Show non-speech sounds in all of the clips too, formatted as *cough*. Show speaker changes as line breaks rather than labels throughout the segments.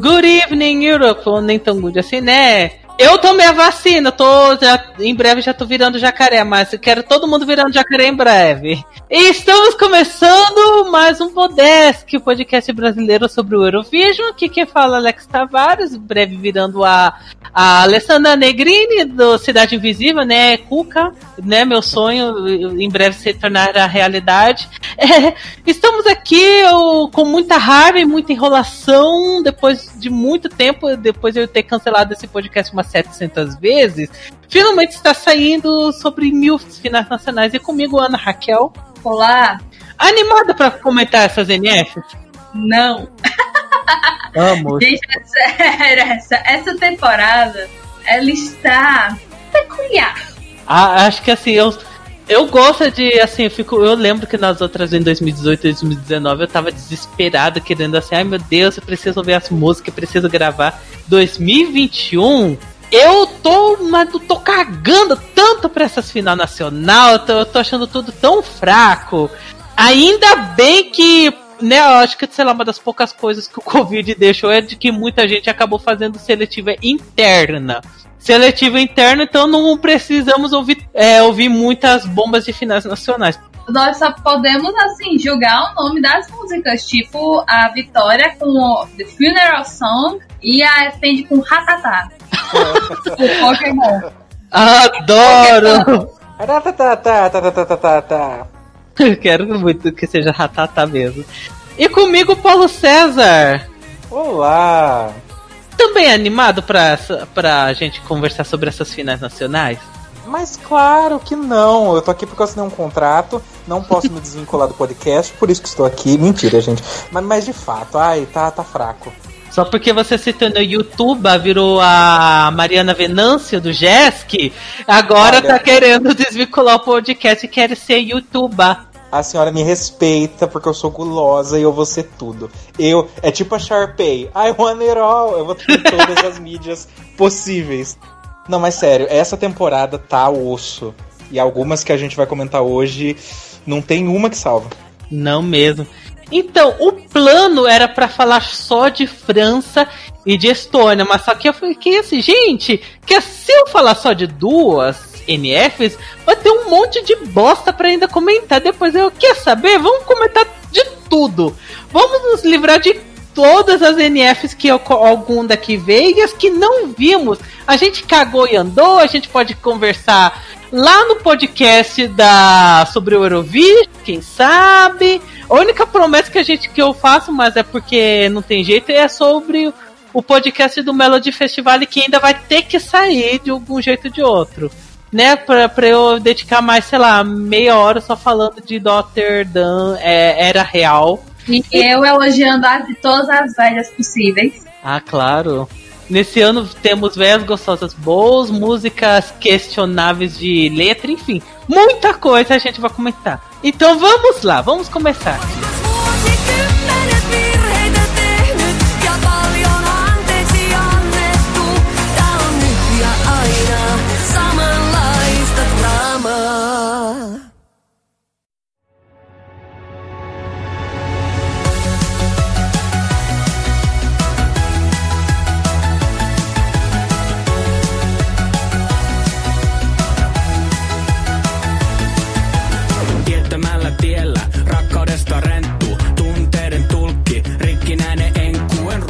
Good evening, Europe. Ou nem tão good assim, né? Eu tomei a vacina, tô já, em breve já tô virando jacaré, mas quero todo mundo virando jacaré em breve. E estamos começando mais um Podesk, o podcast brasileiro sobre o Eurovision. Aqui quem fala é Alex Tavares, em breve virando a, a Alessandra Negrini do Cidade Invisível, né? Cuca, né? Meu sonho em breve se tornar a realidade. É, estamos aqui eu, com muita raiva e muita enrolação, depois de muito tempo, depois de eu ter cancelado esse podcast umas 700 vezes, finalmente está saindo sobre mil finais nacionais. E comigo, Ana Raquel.
Olá!
Animada para comentar essas NFs?
Não!
Vamos!
Gente, é sério, essa, essa temporada ela está peculiar.
Ah, acho que assim, eu. Eu gosto de, assim, eu, fico, eu lembro que nas outras, em 2018 e 2019, eu tava desesperado, querendo assim, ai meu Deus, eu preciso ouvir as músicas, eu preciso gravar. 2021, eu tô, mas tô cagando tanto pra essas final nacional, eu tô, eu tô achando tudo tão fraco. Ainda bem que, né, eu acho que, sei lá, uma das poucas coisas que o *laughs* Covid deixou é de que muita gente acabou fazendo seletiva interna. Seletiva interna, então não precisamos ouvir, é, ouvir muitas bombas de finais nacionais.
Nós só podemos, assim, julgar o nome das músicas, tipo a Vitória com The Funeral Song e a Efendi com Ratatá. Pokémon.
Adoro!
Tá,
Eu quero muito que seja Ratatá mesmo. E comigo, Paulo César.
Olá!
Também animado pra, essa- pra gente conversar sobre essas finais nacionais?
Mas claro que não. Eu tô aqui porque eu assinei um contrato, não posso me desvincular do podcast, por isso que estou aqui. Mentira, gente. Mas, mas de fato, ai, tá, tá fraco.
Só porque você se tornou youtuber, virou a Mariana Venâncio do Jesk, agora
Olha.
tá querendo desvincular o podcast e quer ser youtuber.
A senhora me respeita porque eu sou gulosa e eu vou ser tudo. Eu, é tipo a Sharpay. I want it all. Eu vou ter todas as *laughs* mídias possíveis. Não, mas sério, essa temporada tá osso. E algumas que a gente vai comentar hoje, não tem uma que salva.
Não mesmo. Então, o plano era pra falar só de França e de Estônia, mas só que eu fiquei assim, gente, que se eu falar só de duas NFs, vai ter um monte de bosta pra ainda comentar. Depois eu, quer saber? Vamos comentar de tudo. Vamos nos livrar de todas as NFs que eu- algum daqui veio e as que não vimos. A gente cagou e andou, a gente pode conversar lá no podcast da sobre o Eurovision, quem sabe. A única promessa que a gente que eu faço, mas é porque não tem jeito, é sobre o podcast do Melody Festival que ainda vai ter que sair de algum jeito ou de outro. Né, pra, pra eu dedicar mais, sei lá, meia hora só falando de Dr. Dan é, Era Real.
E eu elogiando a de todas as velhas possíveis.
Ah, claro. Nesse ano temos velhas gostosas boas, músicas questionáveis de letra, enfim. Muita coisa a gente vai comentar. Então vamos lá, vamos começar.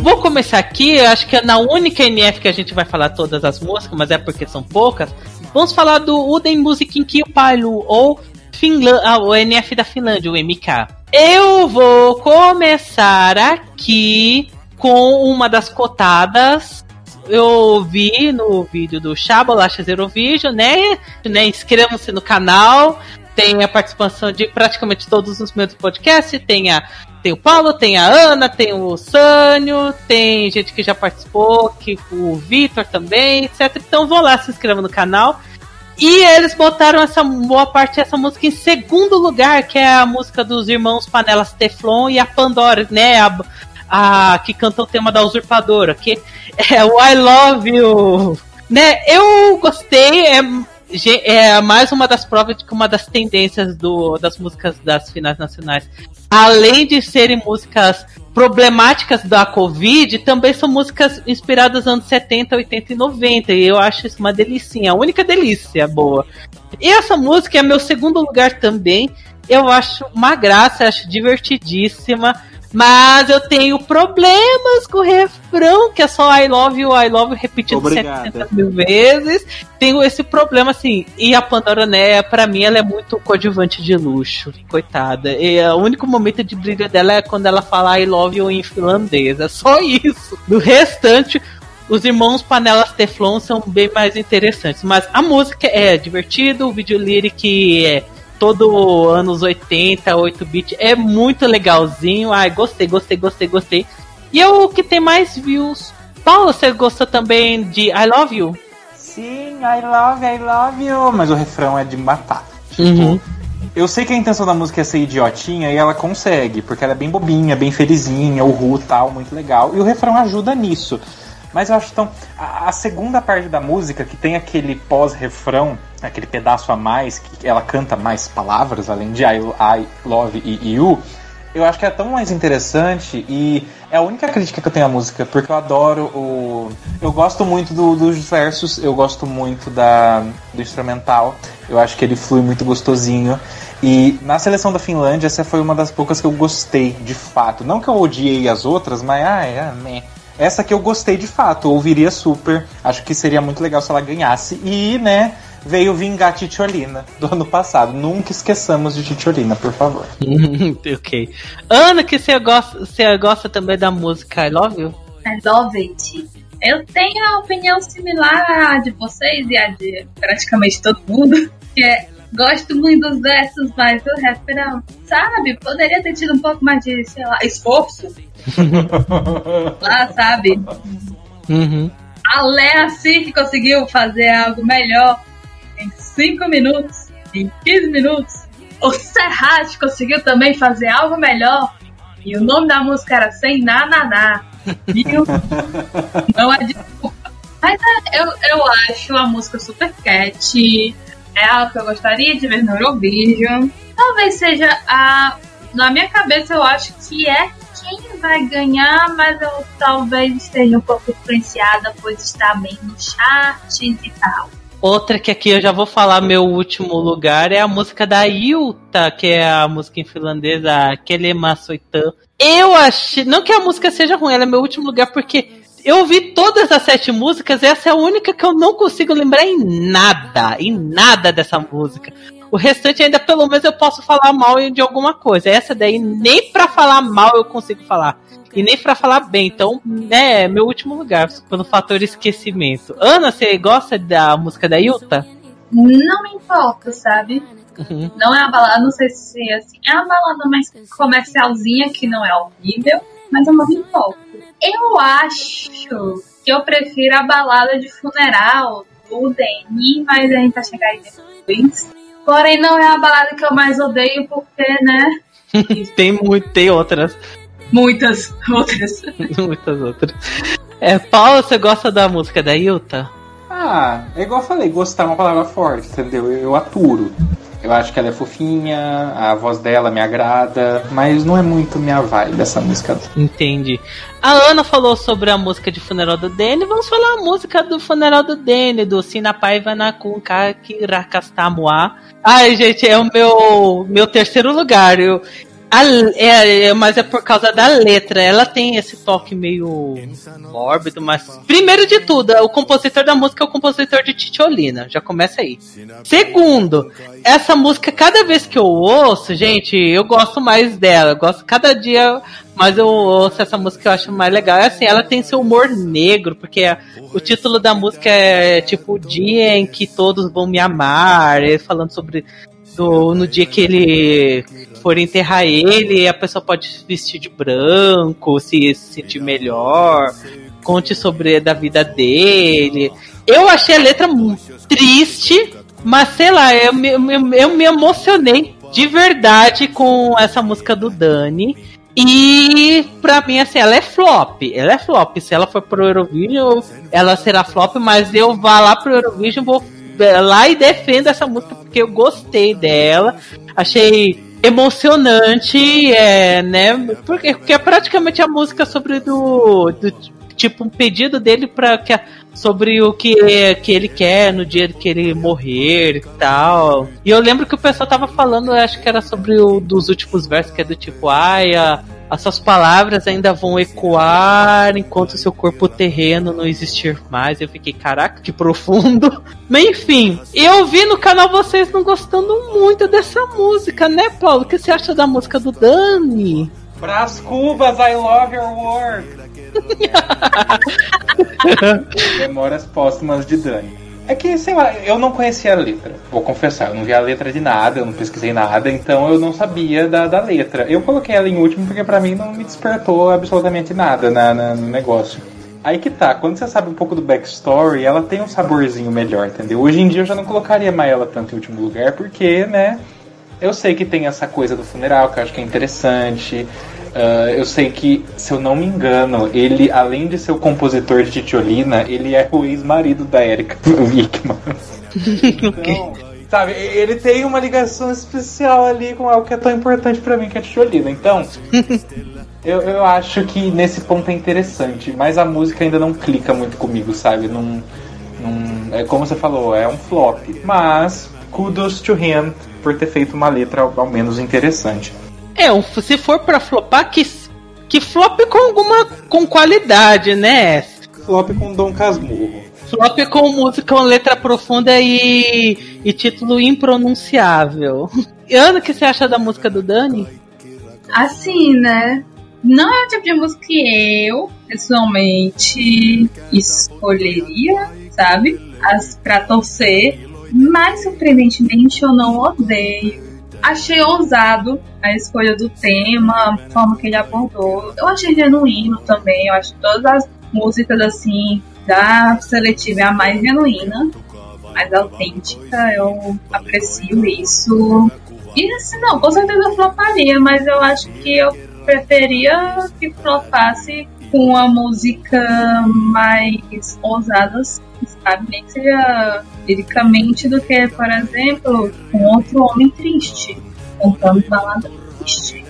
Vou começar aqui, acho que é na única NF que a gente vai falar todas as músicas, mas é porque são poucas. Vamos falar do Uden Musikin Kilpailu, ou Finlan ah, o NF da Finlândia, o MK. Eu vou começar aqui com uma das cotadas. Eu vi no vídeo do Chabolachas Eurovision, né? né? Inscrevam-se no canal. Tem a participação de praticamente todos os meus podcasts. Tem a tem o Paulo, tem a Ana, tem o Sânio, tem gente que já participou, que o Vitor também, etc. Então vão lá, se inscrevam no canal. E eles botaram essa boa parte dessa música em segundo lugar, que é a música dos irmãos Panelas Teflon e a Pandora, né? A, a que canta o tema da usurpadora, que é o I Love You. Né? Eu gostei, é, É mais uma das provas de que uma das tendências do, das músicas das finais nacionais, além de serem músicas problemáticas da Covid, também são músicas inspiradas nos anos 70, 80 e 90. E eu acho isso uma delicinha, a única delícia boa. E essa música é meu segundo lugar também. Eu acho uma graça, acho divertidíssima. Mas eu tenho problemas com o refrão, que é só I love you, I love you repetido
Obrigada.
700 mil vezes. Tenho esse problema, assim. E a Pandora Né, pra mim, ela é muito coadjuvante de luxo. Coitada. E o único momento de brilho dela é quando ela fala I love you em finlandês. É só isso. No restante, os irmãos Panelas Teflon são bem mais interessantes. Mas a música é divertido, o vídeo lyric é todo anos 80, 8-bit, é muito legalzinho. Ai, gostei, gostei, gostei, gostei. E é o que tem mais views. Paulo, você gostou também de I Love You?
Sim, I love, I love you. Mas o refrão é de matar.
Uhum.
Eu sei que a intenção da música é ser idiotinha e ela consegue, porque ela é bem bobinha, bem felizinha, o Ru tal, muito legal. E o refrão ajuda nisso. Mas eu acho tão. A, a segunda parte da música, que tem aquele pós-refrão, aquele pedaço a mais, que ela canta mais palavras, além de I, I love e you, eu acho que é tão mais interessante e é a única crítica que eu tenho à música, porque eu adoro o. Eu gosto muito do- dos versos, eu gosto muito da, do instrumental, eu acho que ele flui muito gostosinho. E na seleção da Finlândia, essa foi uma das poucas que eu gostei de fato. Não que eu odiei as outras, mas ah, é, né. Essa que eu gostei de fato, ouviria super. Acho que seria muito legal se ela ganhasse. E, né, veio vingar Titiolina do ano passado. Nunca esqueçamos de Titiolina, por favor. *laughs*
ok. Ana, que você gosta, você gosta também da música I Love You?
I love it. Eu tenho a opinião similar à de vocês e à de praticamente todo mundo. Que é, gosto muito dos versos, mas o refrão, sabe? Poderia ter tido um pouco mais de, sei lá, esforço. *laughs* lá, sabe?
Uhum.
A Lea assim que conseguiu fazer algo melhor 5 minutos, em 15 minutos. O Serrat conseguiu também fazer algo melhor. E o nome da música era Sem Nananá. Viu? *laughs* Não é desculpa. Mas é, eu, eu acho a música super cat. É algo que eu gostaria de ver no Eurovision. Talvez seja a. Na minha cabeça eu acho que é quem vai ganhar, mas eu talvez esteja um pouco influenciada, pois está bem no chat e tal.
Outra que aqui eu já vou falar meu último lugar é a música da Ilta, que é a música em finlandesa Kelema Soitan. Eu achei, não que a música seja ruim, ela é meu último lugar porque eu ouvi todas as sete músicas, essa é a única que eu não consigo lembrar em nada, em nada dessa música. O restante ainda pelo menos eu posso falar mal de alguma coisa. Essa daí nem pra falar mal eu consigo falar. E nem pra falar bem. Então, né, é meu último lugar, pelo fator esquecimento. Ana, você gosta da música da Yuta?
Não me importa, sabe?
Uhum.
Não é uma balada, não sei se é assim. É uma balada mais comercialzinha, que não é horrível, mas eu não me importo. Eu acho que eu prefiro a balada de funeral do Deni, mas a gente vai chegar aí depois. Porém, não é a balada que eu mais odeio, porque, né? *laughs*
tem muito, tem outras.
Muitas outras. *laughs*
Muitas outras. É, Paulo, você gosta da música da Yuta?
Ah, é igual eu falei, gostar é uma palavra forte, entendeu? Eu, aturo. Eu acho que ela é fofinha, a voz dela me agrada, mas não é muito minha vibe essa música.
Entendi. A Ana falou sobre a música de funeral do Danny. Vamos falar a música do funeral do Danny, do Sinapaiva Nakun Kakiracastamoa. Ai, gente, é o meu, meu terceiro lugar. Eu, a, é, é, mas é por causa da letra. Ela tem esse toque meio mórbido, mas. Primeiro de tudo, o compositor da música é o compositor de Titiolina. Já começa aí. Segundo, essa música, cada vez que eu ouço, gente, eu gosto mais dela. Eu gosto cada dia mas eu ouço essa música eu acho mais legal. É assim, ela tem seu humor negro, porque o título da música é tipo o dia em que todos vão me amar, é falando sobre do, no dia que ele for enterrar ele, a pessoa pode se vestir de branco, se sentir melhor, conte sobre da vida dele. Eu achei a letra triste, mas sei lá, eu eu, eu me emocionei de verdade com essa música do Dani. E pra mim, assim, ela é flop. Ela é flop. Se ela for pro Eurovision, ela será flop, mas eu vá lá pro Eurovision vou é, lá e defendo essa música porque eu gostei dela. Achei emocionante, é, né? Porque, porque é praticamente a música sobre do, do tipo um pedido dele para que sobre o que, que ele quer no dia que ele morrer e tal. E eu lembro que o pessoal tava falando, acho que era sobre o dos últimos versos, que é do tipo, ai, a, as suas palavras ainda vão ecoar enquanto seu corpo terreno não existir mais. Eu fiquei, caraca, que profundo. *laughs* Mas enfim, eu vi no canal vocês não gostando muito dessa música, né, Paulo? O que você acha da música do Dani?
Brás Cubas, I love your work. *laughs* Memórias póstumas de Dani. É que, sei lá, eu não conhecia a letra, vou confessar, eu não vi a letra de nada, eu não pesquisei nada, então eu não sabia da, da letra. Eu coloquei ela em último porque pra mim não me despertou absolutamente nada na, na, no negócio. Aí que tá, quando você sabe um pouco do backstory, ela tem um saborzinho melhor, entendeu? Hoje em dia eu já não colocaria mais ela tanto em último lugar, porque, né, eu sei que tem essa coisa do funeral, que eu acho que é interessante. Uh, eu sei que, se eu não me engano, ele, além de ser o compositor de Titiolina, ele é o ex-marido da Erika *laughs* Wickman. *laughs* então, sabe, ele tem uma ligação especial ali com algo que é tão importante para mim, que é a Titiolina. Então, *laughs* eu, eu acho que nesse ponto é interessante, mas a música ainda não clica muito comigo, sabe? Não, não, é como você falou, é um flop. Mas, kudos to him por ter feito uma letra ao, ao menos interessante.
É, se for pra flopar, que, que flop com alguma com qualidade, né?
Flop com Dom Casmurro.
Flop com música com letra profunda e, e título impronunciável. E *laughs* Ana, o que você acha da música do Dani?
Assim, né? Não é o tipo de música que eu, pessoalmente, escolheria, sabe? As, pra torcer. Mas, surpreendentemente, eu não odeio. Achei ousado a escolha do tema, a forma que ele abordou. Eu achei genuíno também. Eu acho todas as músicas, assim, da seletiva é a mais genuína, mais autêntica. Eu aprecio isso. E assim, não, com certeza eu floparia, mas eu acho que eu preferia que flopasse com a música mais ousada, sabe? Nem que seja liricamente do que, por exemplo, um outro homem triste, cantando balada triste.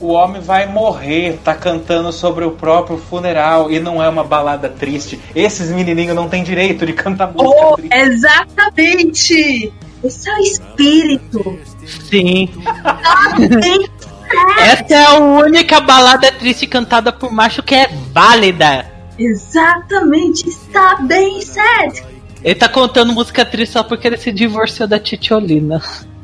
O homem vai morrer, tá cantando sobre o próprio funeral e não é uma balada triste. Esses menininhos não têm direito de cantar música
Oh,
triste.
exatamente! Esse é o espírito.
Sim.
Bem
Essa é a única balada triste cantada por macho que é válida.
Exatamente, está bem certo.
Ele tá contando música triste só porque ele se divorciou da Titiolina.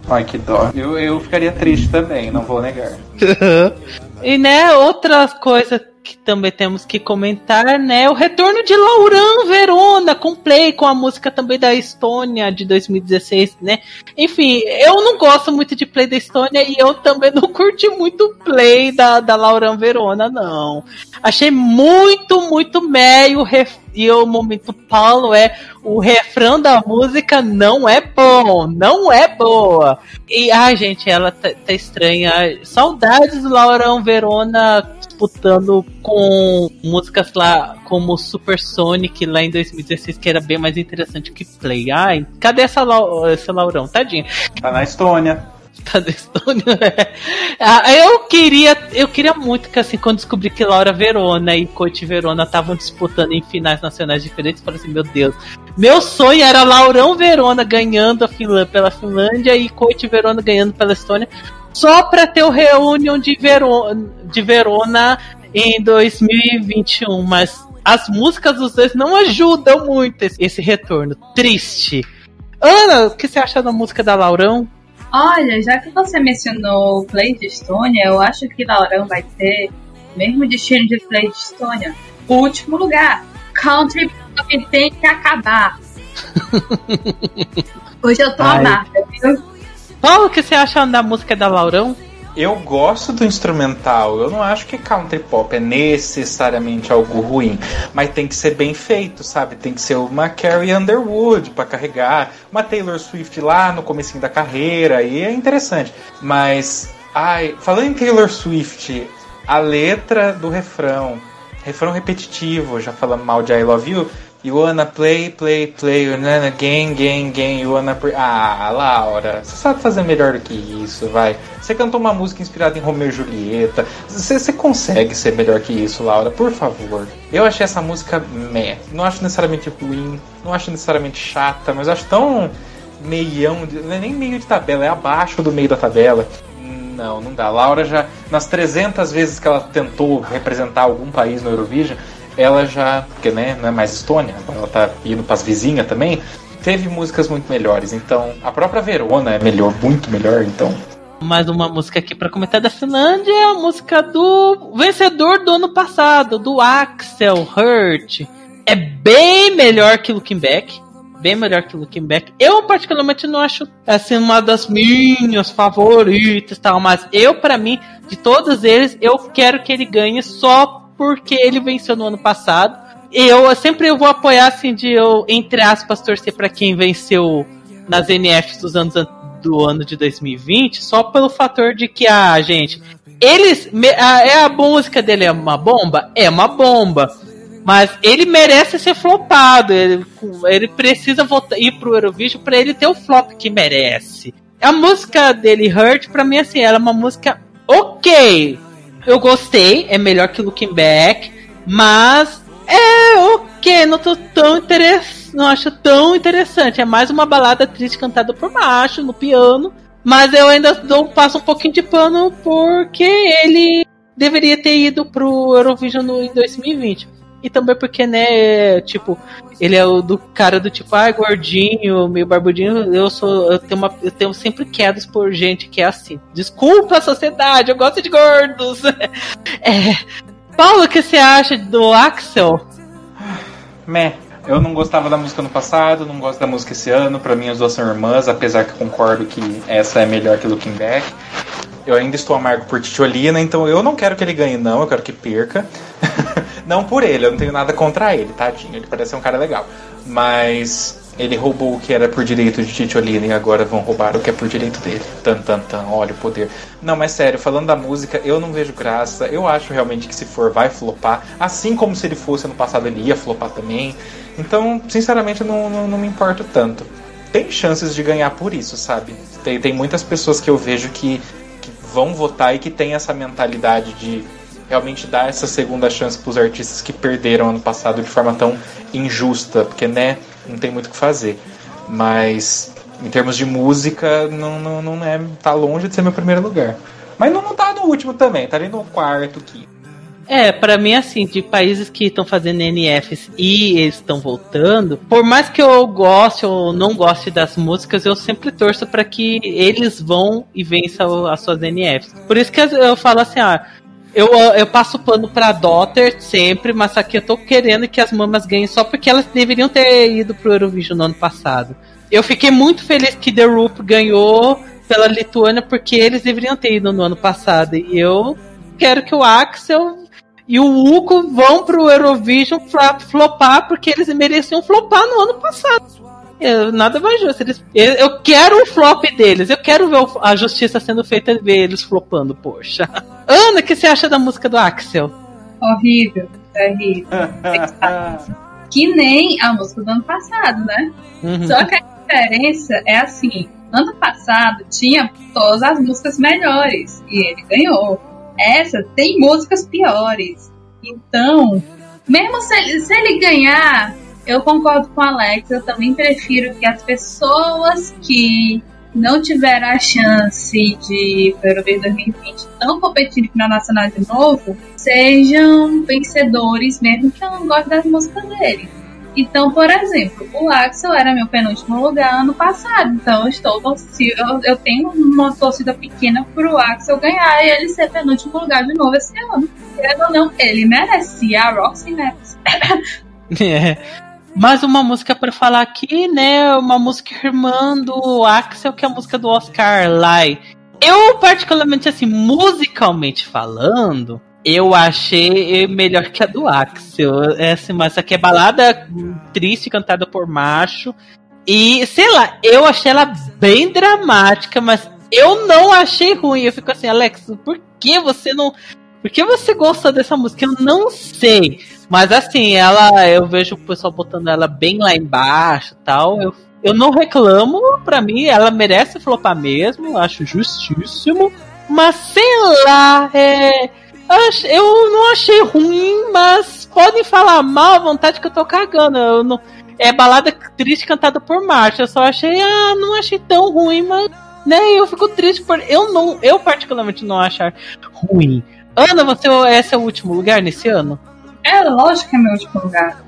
Ai, que dó. Eu, eu ficaria triste também, não vou negar. *laughs*
e né, outra coisa que também temos que comentar, né, o retorno de Laurent Verona com play com a música também da Estônia de 2016, né? Enfim, eu não gosto muito de play da Estônia e eu também não curti muito play da, da Laurent Verona, não. Achei muito, muito meio ref... e o momento Paulo é o refrão da música não é bom, não é boa. E ai, gente, ela tá, tá estranha. Saudades do Laurent Verona disputando com músicas lá como Super Sonic lá em 2016, que era bem mais interessante que Play. Ai, cadê essa, Lau essa Laurão? Tadinha.
Tá na Estônia. *laughs*
Tá na Estônia, é. ah, Eu queria, eu queria muito que assim, quando descobri que Laura Verona e Coit Verona estavam disputando em finais nacionais diferentes, eu falei assim, meu Deus. Meu sonho era Laurão Verona ganhando a Finlândia, pela Finlândia e Coit Verona ganhando pela Estônia só para ter o Reunion de Verona, de Verona em 2021, mas as músicas dos dois não ajudam muito esse, esse retorno. Triste. Ana, o que você acha da música da Laurão?
Olha, já que você mencionou o Play de Estônia, eu acho que Laurão vai ter o mesmo destino de Play de Estônia. O último lugar. Country Pop tem que acabar. *laughs* Hoje eu tô
Ai.
amada, viu?
Paulo, o que você acha da música da Laurão?
Eu gosto do instrumental. Eu não acho que country pop é necessariamente algo ruim, mas tem que ser bem feito, sabe? Tem que ser uma Carrie Underwood para carregar, uma Taylor Swift lá no comecinho da carreira, e é interessante. Mas, ai, falando em Taylor Swift, a letra do refrão, refrão repetitivo, já falando mal de I Love You, You wanna play, play, play, you wanna game, game, game, you wanna. Ah, Laura, você sabe fazer melhor do que isso, vai. Você cantou uma música inspirada em Romeu e Julieta. Você consegue ser melhor que isso, Laura, por favor. Eu achei essa música meh. Não acho necessariamente ruim, não acho necessariamente chata, mas acho tão meião, de- não é nem meio de tabela, é abaixo do meio da tabela. Não, não dá. Laura já, nas 300 vezes que ela tentou representar algum país no Eurovision, ela já, porque né, não é mais Estônia, agora ela tá indo pras vizinhas também, teve músicas muito melhores. Então, a própria Verona é melhor, muito melhor, então.
Mais uma música aqui pra comentar da Finlândia é a música do vencedor do ano passado, do Axel Hurt. É bem melhor que Looking Back. Bem melhor que Looking Back. Eu, particularmente, não acho assim uma das minhas favoritas tal, mas eu, pra mim, de todos eles, eu quero que ele ganhe só porque ele venceu no ano passado. Eu sempre eu vou apoiar assim de eu, entre aspas, torcer pra quem venceu nas NFs dos anos an- do ano de 2020, só pelo fator de que, ah, gente, eles. a- é a música dele é uma bomba? É uma bomba. Mas ele merece ser flopado. Ele, ele precisa voltar, ir pro Eurovision pra ele ter o flop que merece. A música dele, Hurt, pra mim, assim, ela é uma música ok. Eu gostei, é melhor que Looking Back, mas é ok, não tô tão interessado. Não acho tão interessante. É mais uma balada triste cantada por macho no piano. Mas eu ainda dou, passo um pouquinho de pano porque ele deveria ter ido pro Eurovision no, em 2020. E também porque, né, tipo, ele é o do cara do tipo, ai, gordinho, meio barbudinho, eu sou. Eu tenho, uma, eu tenho sempre quedas por gente que é assim. Desculpa, sociedade, eu gosto de gordos. *laughs* é. Paulo, o que você acha do Axel?
Meh. Eu não gostava da música no passado, não gosto da música esse ano. Pra mim, as duas são irmãs, apesar que concordo que essa é melhor que Looking Back. Eu ainda estou amargo por Titiolina, então eu não quero que ele ganhe, não. Eu quero que perca. *laughs* não por ele, eu não tenho nada contra ele, tadinho. Ele parece ser um cara legal. Mas ele roubou o que era por direito de Titiolina e agora vão roubar o que é por direito dele. Tan, tan, tan, olha o poder. Não, mas sério, falando da música, eu não vejo graça. Eu acho realmente que se for, vai flopar. Assim como se ele fosse ano passado, ele ia flopar também. Então, sinceramente, não, não, não me importo tanto. Tem chances de ganhar por isso, sabe? Tem, tem muitas pessoas que eu vejo que vão votar e que tem essa mentalidade de realmente dar essa segunda chance pros artistas que perderam ano passado de forma tão injusta, porque, né, não tem muito o que fazer. Mas, em termos de música, não, não, não é, tá longe de ser meu primeiro lugar. Mas não, não tá no último também, tá ali no quarto, quinto.
É, pra mim, assim, de países que estão fazendo NFs e eles estão voltando, por mais que eu goste ou não goste das músicas, eu sempre torço pra que eles vão e vençam as suas NFs. Por isso que eu falo assim, ah, eu, eu passo pano pra Daughter sempre, mas aqui eu tô querendo que as mamas ganhem só porque elas deveriam ter ido pro Eurovision no ano passado. Eu fiquei muito feliz que The Roop ganhou pela Lituânia porque eles deveriam ter ido no ano passado. E eu quero que o Axel e o Uco vão pro Eurovision pra flopar porque eles mereciam flopar no ano passado. Eu, nada mais justo. Eles, eu, eu quero o flop deles. Eu quero ver o- a justiça sendo feita e ver eles flopando, poxa. *laughs* Ana, o que você acha da música do Axel?
Horrível, terrível. *laughs* Que nem a música do ano passado, né?
Uhum.
Só que a diferença é assim: ano passado tinha todas as músicas melhores e ele ganhou. Essa tem músicas piores. Então, mesmo se ele, se ele ganhar, eu concordo com o Alex. Eu também prefiro que as pessoas que não tiveram a chance de para o Eurovision 2020 estão competindo no Nacional de novo, sejam vencedores, mesmo que eu não goste das músicas dele. Então, por exemplo, o Axel era meu penúltimo lugar ano passado. Então, eu estou torci- eu, tenho uma torcida pequena pro Axel ganhar e ele ser penúltimo lugar de novo esse ano. Querendo ou não, ele merecia a Roxy Maps. *laughs*
É. Mais uma música pra falar aqui, né? Uma música irmã do Axel, que é a música do Oscar Lai. Eu, particularmente, assim, musicalmente falando, eu achei melhor que a do Axel. É assim, mas essa aqui é balada triste, cantada por macho. E, sei lá, eu achei ela bem dramática, mas eu não achei ruim. Eu fico assim, Alex, por que você não. Por que você gosta dessa música? Eu não sei. Mas assim, ela, eu vejo o pessoal botando ela bem lá embaixo tal. Eu, eu não reclamo, pra mim, ela merece flopar mesmo, acho justíssimo. Mas sei lá, é. Eu não achei ruim, mas podem falar mal à vontade que eu tô cagando. Eu não, é balada triste cantada por Marcia. Eu só achei, ah, não achei tão ruim, mas né, eu fico triste por eu não, eu particularmente não achar ruim. Ana, você esse é o último lugar nesse ano?
É lógico que é meu último lugar.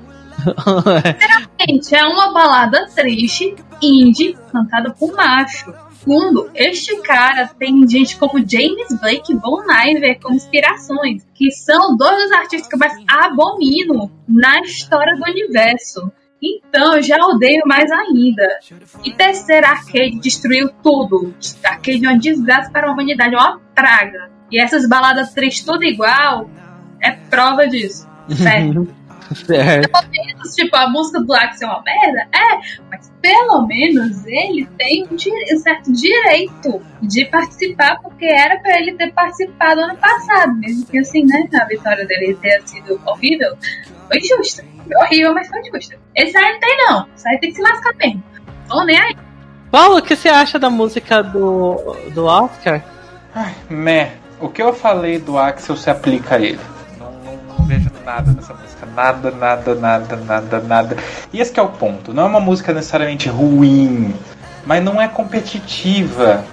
*laughs* Gente, é uma balada triste, indie, cantada por macho. Segundo, este cara tem gente como James Blake e Von Iver como inspirações, que são dois dos artistas que eu mais abomino na história do universo. Então, eu já odeio mais ainda. E terceiro, Arcade destruiu tudo. Arcade é uma desgraça para a humanidade, é uma praga. E essas baladas tristes tudo igual é prova disso. Sério. *laughs*
certo.
pelo menos, tipo, a música do Axel é uma merda? É, mas pelo menos ele tem um, di- um certo direito de participar, porque era pra ele ter participado ano passado, mesmo que assim, né, a vitória dele ter sido horrível, foi justa. Foi horrível, mas foi justa. Esse aí não tem não, esse aí tem que se lascar mesmo. Tô nem aí.
Paulo, o que você acha da música do, do Oscar?
Ai, meh. O que eu falei do Axel se aplica a ele. Não, não- não vejo nada nessa música. Nada, nada, nada, nada, nada. E esse é o ponto. Não é uma música necessariamente ruim, mas não é competitiva.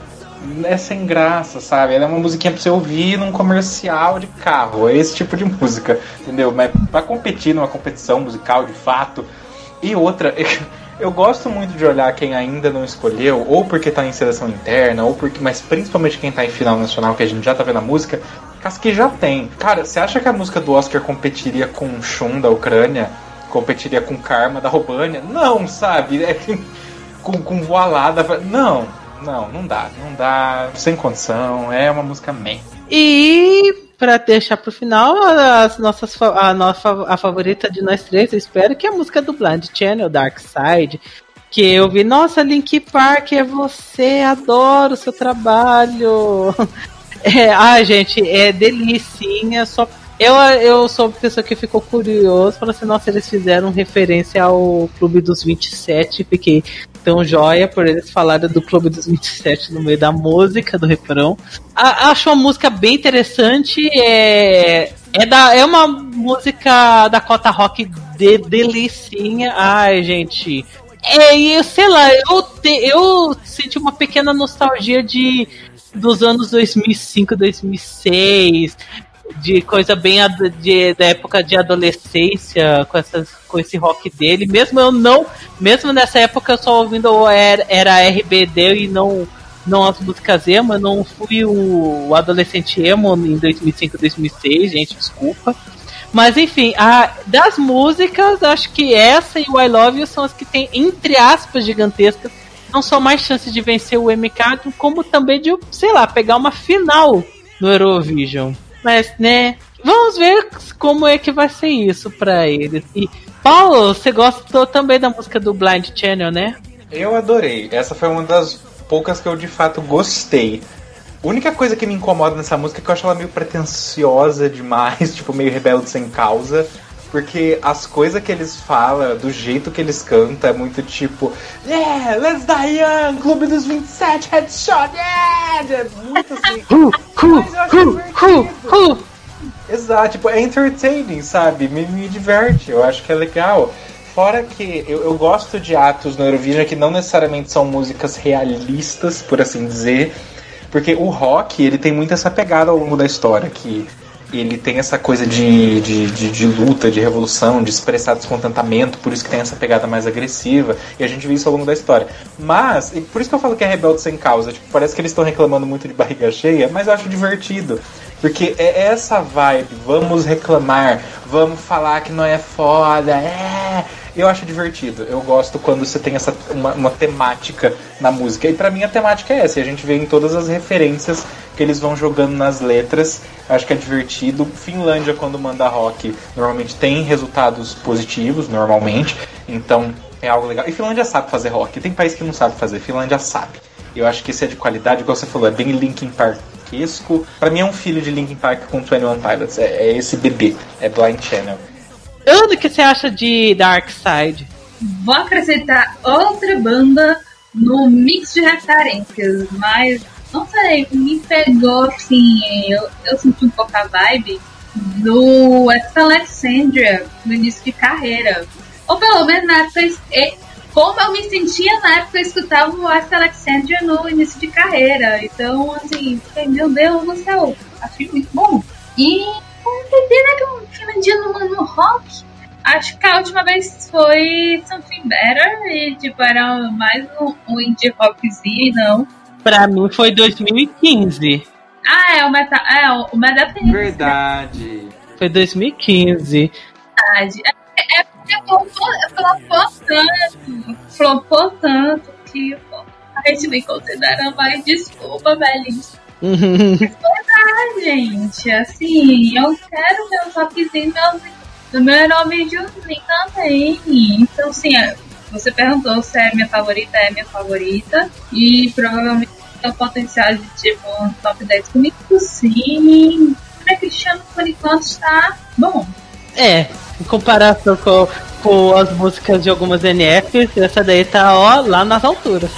É sem graça, sabe? Ela é uma musiquinha pra você ouvir num comercial de carro. É esse tipo de música, entendeu? Mas pra competir numa competição musical de fato. E outra, *laughs* eu gosto muito de olhar quem ainda não escolheu, ou porque tá em seleção interna, ou porque, mas principalmente quem tá em final nacional, que a gente já tá vendo a música, as que já tem. Cara, você acha que a música do Oscar competiria com Shun da Ucrânia? Competiria com Karma da Robânia? Não, sabe? É *laughs* com, com Voilá da. Não, não, não dá. Não dá, sem condição. É uma música meh.
E pra deixar pro final, as nossas, a nossa a favorita de nós três, eu espero que é a música do Blind Channel, Dark Side. Que eu vi, nossa, Link Park é você, adoro o seu trabalho. *laughs* *laughs* É, ai, gente, é delicinha, só. Eu, eu sou uma pessoa que ficou curioso, falou assim, nossa, eles fizeram referência ao Clube dos 27, fiquei tão joia por eles falarem do Clube dos 27 no meio da música, do refrão. A- acho uma música bem interessante, é, é, da, é uma música da Cota Rock de delicinha. Ai, gente, é, eu sei lá, eu, te- eu senti uma pequena nostalgia de dos anos 2005, 2006, de coisa bem de, da época de adolescência, com, essas, com esse rock dele. Mesmo eu não, mesmo nessa época eu só ouvindo era, era RBD e não não as músicas emo, eu não fui o, o adolescente emo em 2005, 2006, gente, desculpa. Mas enfim, a, das músicas, acho que essa e o I Love You são as que tem, entre aspas, gigantescas, não só mais chance de vencer o MK, como também de, sei lá, pegar uma final no Eurovision. Mas, né, vamos ver como é que vai ser isso pra eles. E, Paulo, você gostou também da música do Blind Channel, né?
Eu adorei. Essa foi uma das poucas que eu de fato gostei. A única coisa que me incomoda nessa música é que eu acho ela meio pretensiosa demais, *laughs* tipo, meio rebelde sem causa. Porque as coisas que eles falam, do jeito que eles cantam, é muito tipo, yeah, let's die young, Clube dos 27, headshot, yeah! É muito assim. Exato, tipo, é entertaining, sabe? Me, me diverte, eu acho que é legal. Fora que eu, eu gosto de atos no Eurovision que não necessariamente são músicas realistas, por assim dizer, porque o rock, ele tem muito essa pegada ao longo da história, que ele tem essa coisa de, de, de, de luta, de revolução, de expressar descontentamento, por isso que tem essa pegada mais agressiva, e a gente vê isso ao longo da história. Mas, e por isso que eu falo que é rebelde sem causa, tipo, parece que eles estão reclamando muito de barriga cheia, mas eu acho divertido. Porque é essa vibe, vamos reclamar, vamos falar que não é foda, é. Eu acho divertido. Eu gosto quando você tem essa uma, uma temática na música. E pra mim a temática é essa. E a gente vê em todas as referências que eles vão jogando nas letras. Acho que é divertido. Finlândia, quando manda rock, normalmente tem resultados positivos, normalmente. Então é algo legal. E Finlândia sabe fazer rock. Tem país que não sabe fazer. Finlândia sabe. Eu acho que isso é de qualidade, igual você falou, é bem Linkin Parkesco. Pra mim é um filho de Linkin Park com 21 Pilots. É, é esse bebê. É Blind Channel.
Ana, o que você acha de Dark Side?
Vou acrescentar outra banda no mix de referências, mas não sei, me pegou assim, eu, eu senti um pouco a vibe do Ex Alexandria no início de carreira. Ou pelo menos na época, como eu me sentia na época eu escutava o Ex Alexandria no início de carreira. Então, assim, meu Deus do céu, achei muito bom. E né, que um de no, no rock. Acho que a última vez foi Something Better e tipo, era mais um, um indie rockzinho, não.
Pra mim foi 2015.
Ah, é o Metal. É, o- tem
Verdade.
Foi 2015.
verdade. É, é porque flopou, flopou tanto, flopou tanto que a gente nem considera mais desculpa, velhinho. Ah, gente, assim, eu quero ver meu- do meu nome Junzinho também. Então, assim, é, você perguntou se é minha favorita, é minha favorita. E provavelmente tem o potencial de, tipo, um top 10 comigo, sim. Pra Cristiano, por enquanto, está bom.
É, em comparação com, com as músicas de algumas NFs, essa daí tá ó, lá nas alturas.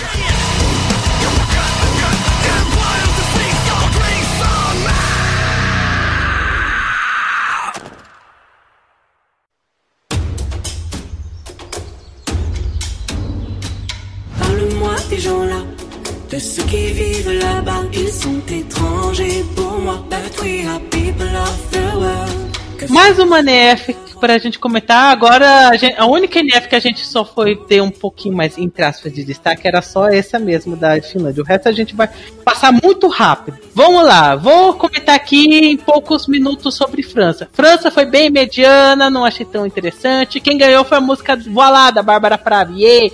Mais uma NF pra gente comentar. Agora, a, gente- a única NF que a gente só foi ter um pouquinho mais, entre aspas, de destaque era só essa mesmo da Finlândia. O resto a gente vai passar muito rápido. Vamos lá, vou comentar aqui em poucos minutos sobre França. França foi bem mediana, não achei tão interessante. Quem ganhou foi a música Voilá, da Bárbara Pravi.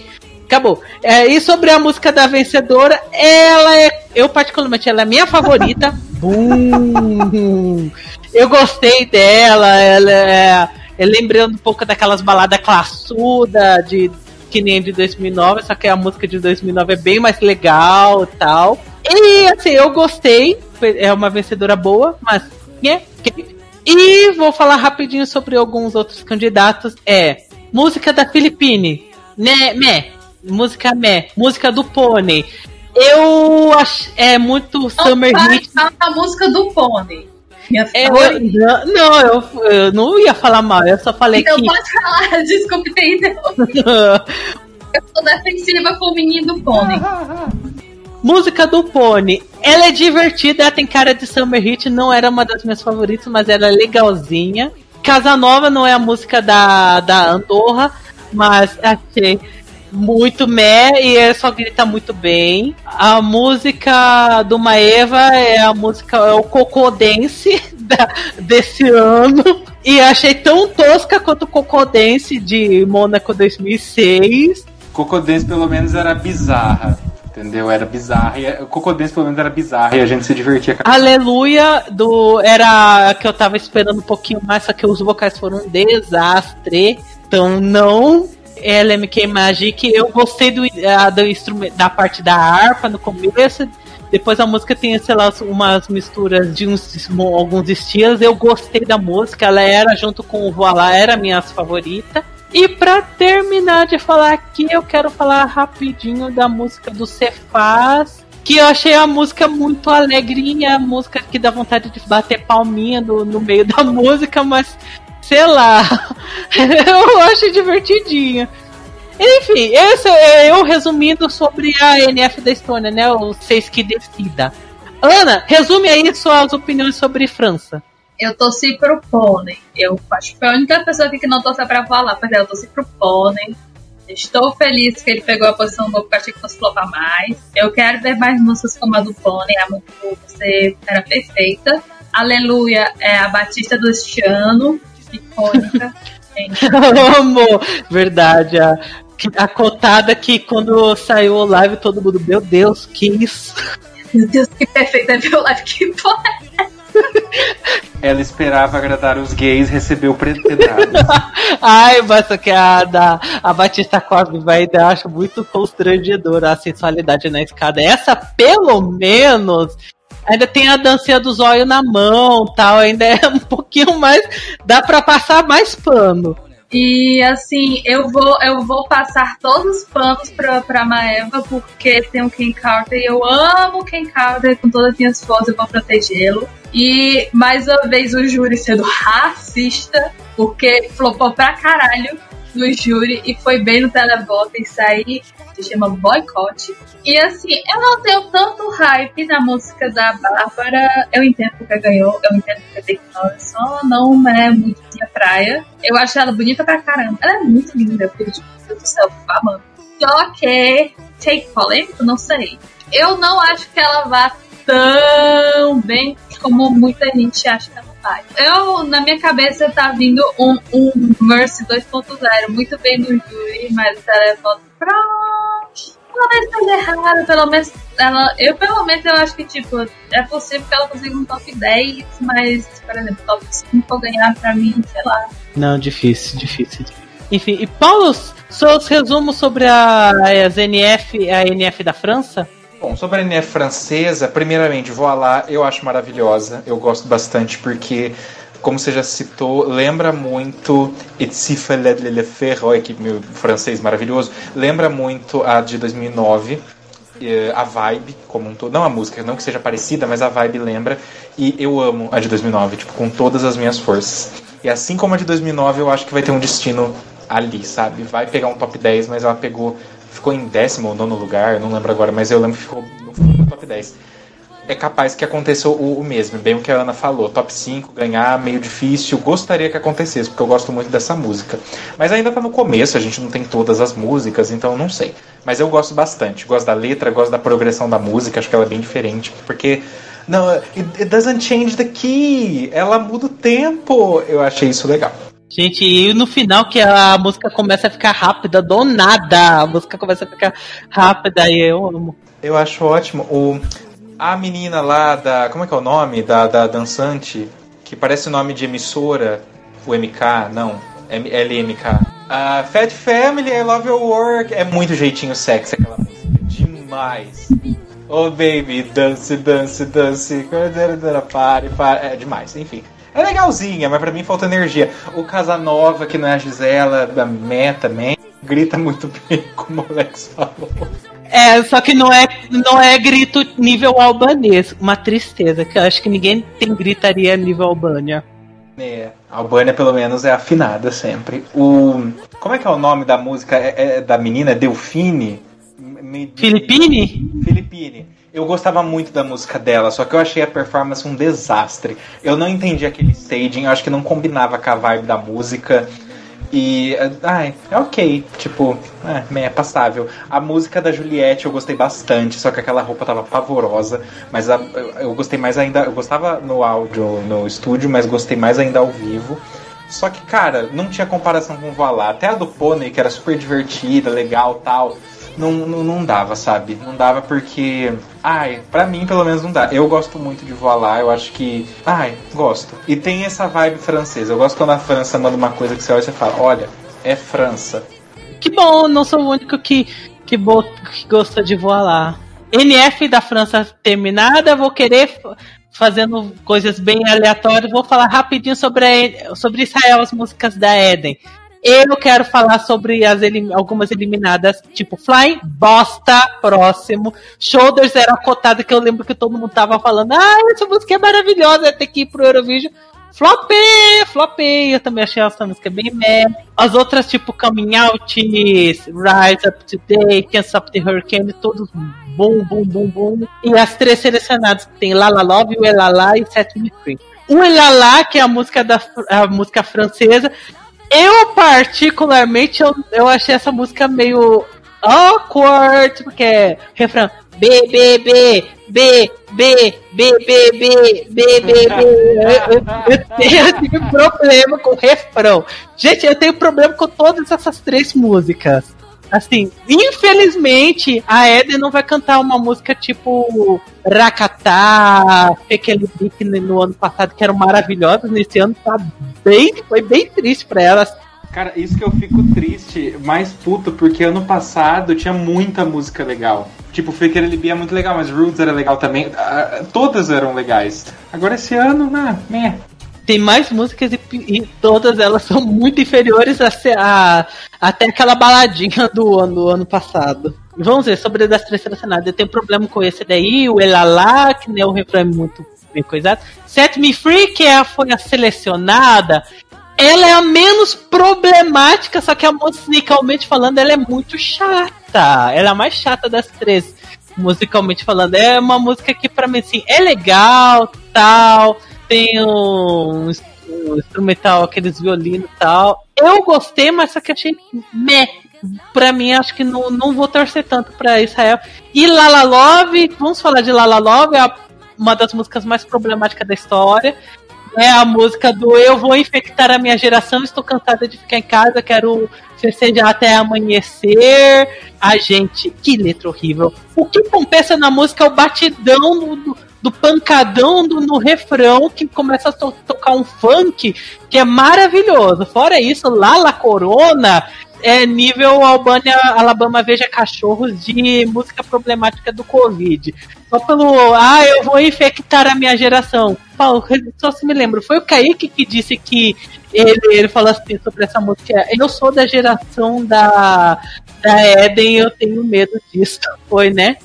Acabou. É, e sobre a música da vencedora, ela é. Eu, particularmente, ela é minha favorita. *laughs* Bum! Eu gostei dela, ela é. é lembrando um pouco daquelas baladas classuda de que nem de 2009, só que a música de 2009 é bem mais legal e tal. E assim, eu gostei, é uma vencedora boa, mas né. E vou falar rapidinho sobre alguns outros candidatos. É música da Filipine, né, meh, música meh, música do Pônei. Eu acho é muito Summer
Não,
Hit.
fala a música do Pônei.
É, eu- não, eu, eu não ia falar mal, eu só falei
Então
que.
pode falar, *laughs* desculpe ter. *laughs* Eu sou defensiva com o menino do pônei.
Música do Pony. Ela é divertida, ela tem cara de Summer Hit, não era uma das minhas favoritas, mas ela é legalzinha. Casanova não é a música da, da Andorra, mas achei muito meh e é só grita muito bem. A música do Maeva é a música, é o Cocodense *laughs* da, desse ano. E achei tão tosca quanto o Cocodense de Mônaco 2006.
Cocodense pelo menos era bizarra. Entendeu? Era bizarra. E a- o Cocodense pelo menos era bizarra e a gente se divertia com a
Aleluia do era a que eu tava esperando um pouquinho mais, só que os vocais foram um desastre. Então não LMK Magic, eu gostei do, ah, do instrumento da parte da harpa no começo. Depois a música tem, sei lá, umas misturas de uns, alguns estilos. Eu gostei da música, ela era junto com o Voilá, era a minha favorita. E pra terminar de falar aqui, eu quero falar rapidinho da música do Cefaz. Que eu achei a música muito alegrinha, a música que dá vontade de bater palminha no, no meio da *laughs* música, mas sei lá, *laughs* eu acho divertidinha. Enfim, esse é eu resumindo sobre a NF da Estônia, né? O Seis que decida. Ana, resume aí suas opiniões sobre França.
Eu torci pro pônei. Eu acho que foi a única pessoa aqui que não torceu pra falar, mas eu torci pro pônei. Estou feliz que ele pegou a posição do porque achei que fosse flopar mais. Eu quero ver mais músicas como a do Pônei, a música você era perfeita. Aleluia é a Batista do Estiano, icônica. Gente, *laughs*
Amo! Verdade, a, que- a cotada que quando saiu o live todo mundo, meu Deus, que isso?
Meu Deus, que perfeita viu live que porra.
Ela esperava agradar os gays, recebeu pedradas. *laughs*
Ai, mas que a, da, a Batista Cosme vai eu acho muito constrangedora a sensualidade na escada. Essa, pelo menos, Ainda tem a dancinha do zóio na mão tal, ainda é um pouquinho mais. dá pra passar mais pano.
E assim, eu vou, eu vou passar todos os panos pra, pra Maeva, porque tem o Ken Carter e eu amo o Ken Carter com todas as minhas forças, eu vou protegê-lo. E mais uma vez o júri sendo *laughs* racista, porque flopou pra caralho no júri e foi bem no televoto. Isso aí se chama boicote. E assim, eu não tenho tanto hype na música da Bárbara. Eu entendo porque ganhou, eu entendo porque tem que só não é muito minha praia. Eu acho ela bonita pra caramba. Ela é muito linda, filho de Deus do céu, amando. Só que, take polêmico, não sei. Eu não acho que ela vá tão bem como muita gente acha Eu, na minha cabeça, tá vindo um, um Mercy 2.0 muito bem no júri, mas o televoto pronto. Talvez esteja errado, pelo menos ela. Eu pelo menos eu acho que tipo, é possível que ela consiga um top 10, mas, por exemplo, top 5 ganhar pra mim, sei lá.
Não, difícil, difícil. Enfim, e Paulo, seus resumos sobre a, as NF, a NF da França?
Bom, sobre a NF francesa, primeiramente, vou lá, eu acho maravilhosa, eu gosto bastante porque, como você já citou, lembra muito le olha que meu francês maravilhoso, lembra muito a de 2009, eh, a vibe como um todo, não a música, não que seja parecida, mas a vibe lembra, e eu amo a de 2009, tipo, com todas as minhas forças. E assim como a de 2009, eu acho que vai ter um destino ali, sabe? Vai pegar um top 10, mas ela pegou ficou em décimo ou nono lugar, não lembro agora, mas eu lembro que ficou no top 10. É capaz que aconteça o, o, mesmo, bem o que a Ana falou. Top 5, ganhar, meio difícil. Gostaria que acontecesse, porque eu gosto muito dessa música. Mas ainda tá no começo, a gente não tem todas as músicas, então não sei. Mas eu gosto bastante. Gosto da letra, gosto da progressão da música, acho que ela é bem diferente. Porque. Não, it, it doesn't change the key. Ela muda o tempo. Eu achei isso legal.
Gente, e no final que a música começa a ficar rápida, do nada, a música começa a ficar rápida e eu amo.
Eu acho ótimo. O, a menina lá da. Como é que é o nome? Da, da dançante, que parece o nome de emissora, o MK, não, LMK. A Fat Family, I Love Your Work. É muito jeitinho sexy aquela música. Demais. Oh baby, dance, dance, dance. Pare, pare. É demais, enfim. É legalzinha, mas pra mim falta energia. O Casanova, que não é a Gisela, da Meta também, grita muito bem, *laughs* como o Alex falou.
É, só que não é, não é grito nível albanês. Uma tristeza, que eu acho que ninguém tem gritaria nível Albânia.
É, a Albânia pelo menos é afinada sempre. O, como é que é o nome da música? É, é da menina? Delfine?
Filipine?
Filipine. Eu gostava muito da música dela, só que eu achei a performance um desastre. Eu não entendi aquele staging, eu acho que não combinava com a vibe da música. E. Ai, é ok. Tipo, é, é passável. A música da Juliette eu gostei bastante, só que aquela roupa tava pavorosa. Mas a, eu gostei mais ainda. Eu gostava no áudio, no estúdio, mas gostei mais ainda ao vivo. Só que, cara, não tinha comparação com o Voilá. Até a do Pônei, que era super divertida, legal tal não, não, não dava, sabe? Não dava porque. Ai, pra mim pelo menos não dá. Eu gosto muito de voar lá, eu acho que. Ai, gosto. E tem essa vibe francesa. Eu gosto quando a França manda uma coisa que você olha e fala: olha, é França.
Que bom, não sou o único que, que, bo... que gosta de voar lá. NF da França terminada, vou querer fazendo coisas bem aleatórias, vou falar rapidinho sobre, a, sobre Israel, as músicas da Eden. Eu quero falar sobre as elim algumas eliminadas, tipo Flying, bosta, próximo. Shoulders era cotada que eu lembro que todo mundo tava falando, ah, essa música é maravilhosa, tem que ir pro Eurovision. Flopei, flopei, eu também achei essa música bem meh. As outras, tipo Coming Out, Rise Up Today, Can't Stop the Hurricane, todos bum, bum, bum, bum. E as três selecionadas, tem La La Love, o Elala e Set Me Free. O Elala, que é a música da a música francesa, eu, particularmente, eu, eu achei essa música meio awkward, porque é refrão B, B, B, B, B, B, B, B, B, B, B. Eu tenho problema com o refrão. Gente, eu tenho problema com todas essas três músicas. Assim, infelizmente, a Eden não vai cantar uma música tipo Rakatá, aquele beat no ano passado que eram maravilhosas. Nesse ano tá bem, foi bem triste para elas.
Cara, isso que eu fico triste, mais puto, porque ano passado tinha muita música legal. Tipo, Faker LB é muito legal, mas Roots era legal também. Ah, Todas eram legais. Agora esse ano, né? Meh.
Tem mais músicas e, e todas elas são muito inferiores a, a- até aquela baladinha do ano, ano passado. Vamos ver, sobre das três selecionadas. Eu tenho problema com esse daí, o Elalá, que né, o refrão é muito bem coisado. Set Me Free, que é foi a selecionada, ela é a menos problemática, só que a musicalmente falando, ela é muito chata. Ela é a mais chata das três, musicalmente falando. É uma música que pra mim, assim, é legal, tal, tem um, um instrumental, aqueles violinos e tal. Eu gostei, mas só que achei meh. Pra mim, acho que não, não vou torcer tanto pra Israel. E Lala Love, vamos falar de Lala Love, é uma das músicas mais problemáticas da história. É a música do Eu vou infectar a minha geração, estou cansada de ficar em casa, quero festejar até amanhecer. A gente, que letra horrível. O que compensa na música é o batidão do, do, do pancadão do- no refrão, que começa a to- tocar um funk, que é maravilhoso. Fora isso, Lala Corona é nível Albânia, Alabama Veja Cachorros de música problemática do Covid. Só pelo, ah, eu vou infectar a minha geração. Paulo, só se me lembro, foi o Kaique que disse que ele, ele falou assim sobre essa música. Eu sou da geração da, da Eden eu tenho medo disso. *laughs* Foi, né?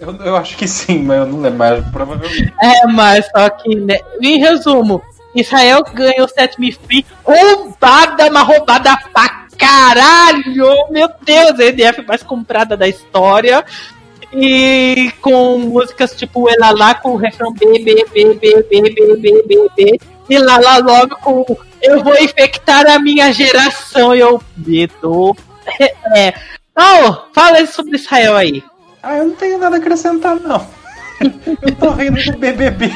Eu, eu acho que sim, mas eu não lembro, mas provavelmente.
É, mas só que, né? Em resumo, Israel ganhou 7 mil free, roubada, mas roubada pra caralho! Meu Deus, a EDF mais comprada da história. E com músicas tipo Elalá com o refrão B, B, B, B, B. E Lala Love com Eu vou infectar a minha geração. E eu, medo. *laughs* É. Oh, fala sobre Israel aí.
Ah, eu não tenho nada a acrescentar, não. *laughs* Eu tô rindo do BBB.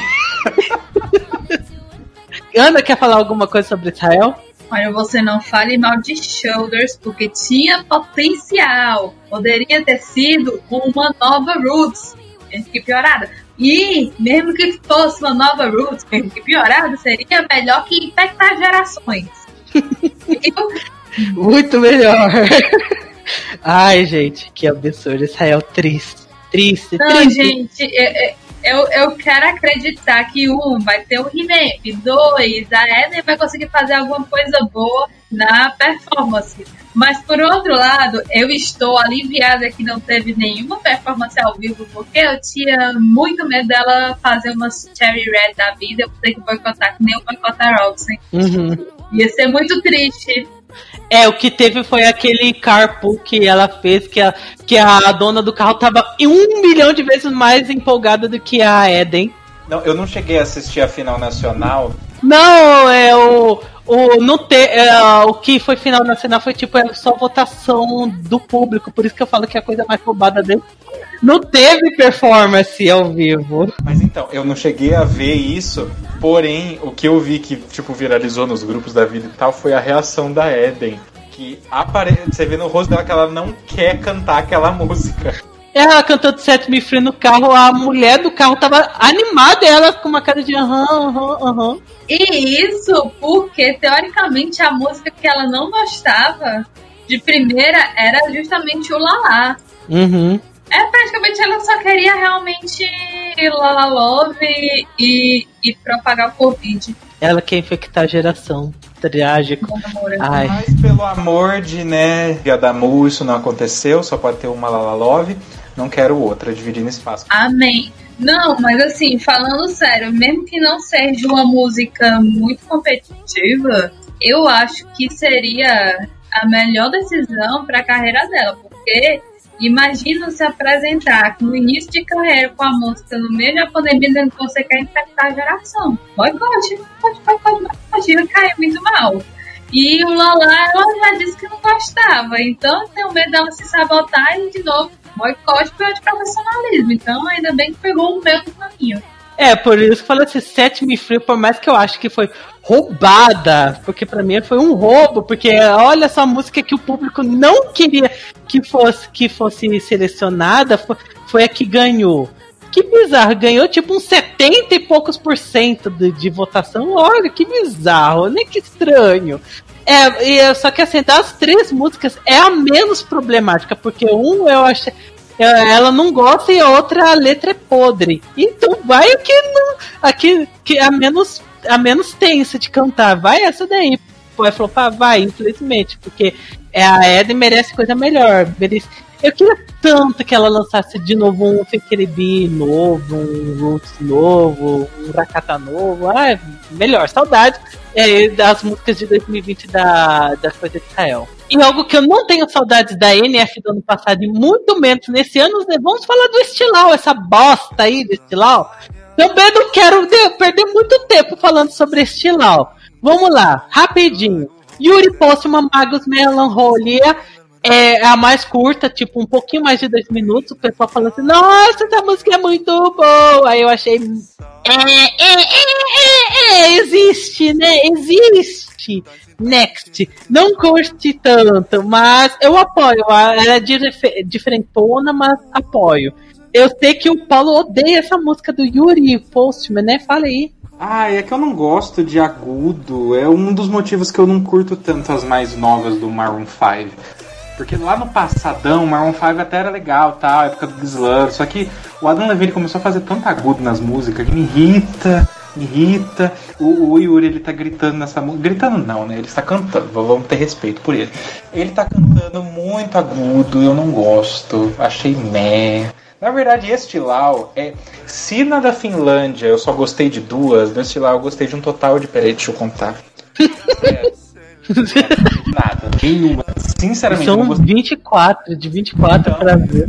Ana quer falar alguma coisa sobre Israel?
Olha, você não fale mal de Shoulders, porque tinha potencial. Poderia ter sido uma nova Roots, mesmo que piorada. E, mesmo que fosse uma nova Roots, mesmo que piorada, seria melhor que infectar gerações. *laughs*
Muito melhor. Ai, gente, que absurdo. Israel triste. Triste,
não,
triste.
gente, é- é- eu, eu quero acreditar que um vai ter o remake, dois, a Eden vai conseguir fazer alguma coisa boa na performance. Mas por outro lado, eu estou aliviada que não teve nenhuma performance ao vivo, porque eu tinha muito medo dela fazer uma Cherry Red da vida, eu ter que boicotar que nem o boicotar Robson.
Uhum.
Ia ser muito triste.
É, o que teve foi aquele carpool que ela fez, que a, que a dona do carro tava um milhão de vezes mais empolgada do que a Eden.
Não, eu não cheguei a assistir a final nacional.
Não, é o. O, não te, é, o que foi final nacional foi tipo é só votação do público, por isso que eu falo que é a coisa mais roubada dele. Não teve performance ao vivo.
Mas então, eu não cheguei a ver isso, porém, o que eu vi que, tipo, viralizou nos grupos da vida e tal foi a reação da Eden. Que apare... você vê no rosto dela que ela não quer cantar aquela *laughs* música.
Ela cantando Set Me Free no carro, a mulher do carro tava animada, ela com uma cara de aham, aham, aham.
E isso porque, teoricamente, a música que ela não gostava de primeira era justamente o Lala.
Uhum.
É, praticamente ela só queria realmente Lala Love e, e propagar o Covid.
Ela quer infectar a geração. Trágico. Ai.
Mas pelo amor de, né, Yadamu, isso não aconteceu, só pode ter uma Lala Love. Não quero outra dividindo espaço.
Amém. Não, mas assim, falando sério, mesmo que não seja uma música muito competitiva, eu acho que seria a melhor decisão para a carreira dela, porque imagina se apresentar no início de carreira com a música no meio da pandemia dizendo que você quer infectar a geração. Boicote, boicote, boicote, boicote, vai cair muito mal. E o Lala, ela já disse que não gostava, então eu tenho medo dela se sabotar e de novo boicote de profissionalismo. Então, ainda bem que pegou o meio do caminho.
É, por isso que eu falo assim, Set Me Free, por mais que eu acho que foi roubada, porque pra mim foi um roubo, porque olha só a música que o público não queria que fosse, que fosse selecionada, foi, foi a que ganhou. Que bizarro, ganhou tipo uns 70 e poucos por cento de, de votação. Olha, que bizarro, né? Que estranho. É, e, é- só que assim, das três músicas é a menos problemática, porque um eu acho. é, Ela não gosta e a outra a letra é podre. Então vai o que não. Aqui que é a menos, a menos tensa de cantar. Vai essa daí. Vai flopar? Vai, infelizmente. Porque é, a Eden merece coisa melhor. merece- Eu queria tanto que ela lançasse de novo um Fekeribi novo, um Roots novo, um Rakata novo. Ah, melhor, saudade é, das músicas de 2020 da, da coisa de Israel. E algo que eu não tenho saudades da NF do ano passado e muito menos nesse ano, né, vamos falar do Estilau, essa bosta aí do Estilau. Também não quero de- perder muito tempo falando sobre Estilau. Vamos lá, rapidinho. Yuri Postman, Magus Melancholia, é a mais curta, tipo, um pouquinho mais de dois minutos. O pessoal falando assim, nossa, essa música é muito boa. Aí eu achei. É, é, é, é, é, existe, né? Existe. Next. Não curti tanto, mas eu apoio. Ela é dif- diferentona, mas apoio. Eu sei que o Paulo odeia essa música do Yuri Postman, né? Fala aí.
Ah, é que eu não gosto de agudo. É um dos motivos que eu não curto tanto as mais novas do Maroon 5. Porque lá no passadão, o Maroon 5 até era legal, tal, época do Slur. Só que o Adam Levine começou a fazer tanto agudo nas músicas que me irrita, me irrita. O, o Yuri, ele tá gritando nessa música. Gritando não, né? Ele está cantando, vamos ter respeito por ele. Ele tá cantando muito agudo, eu não gosto. Achei meh. Na verdade, este Lau é. Se na da Finlândia eu só gostei de duas, neste Lau eu gostei de um total de. Peraí, deixa eu contar. *laughs* É, *laughs* nada. Nenhuma. Sinceramente, eu não
São
gostei.
24, de 24
Então.
pra ver.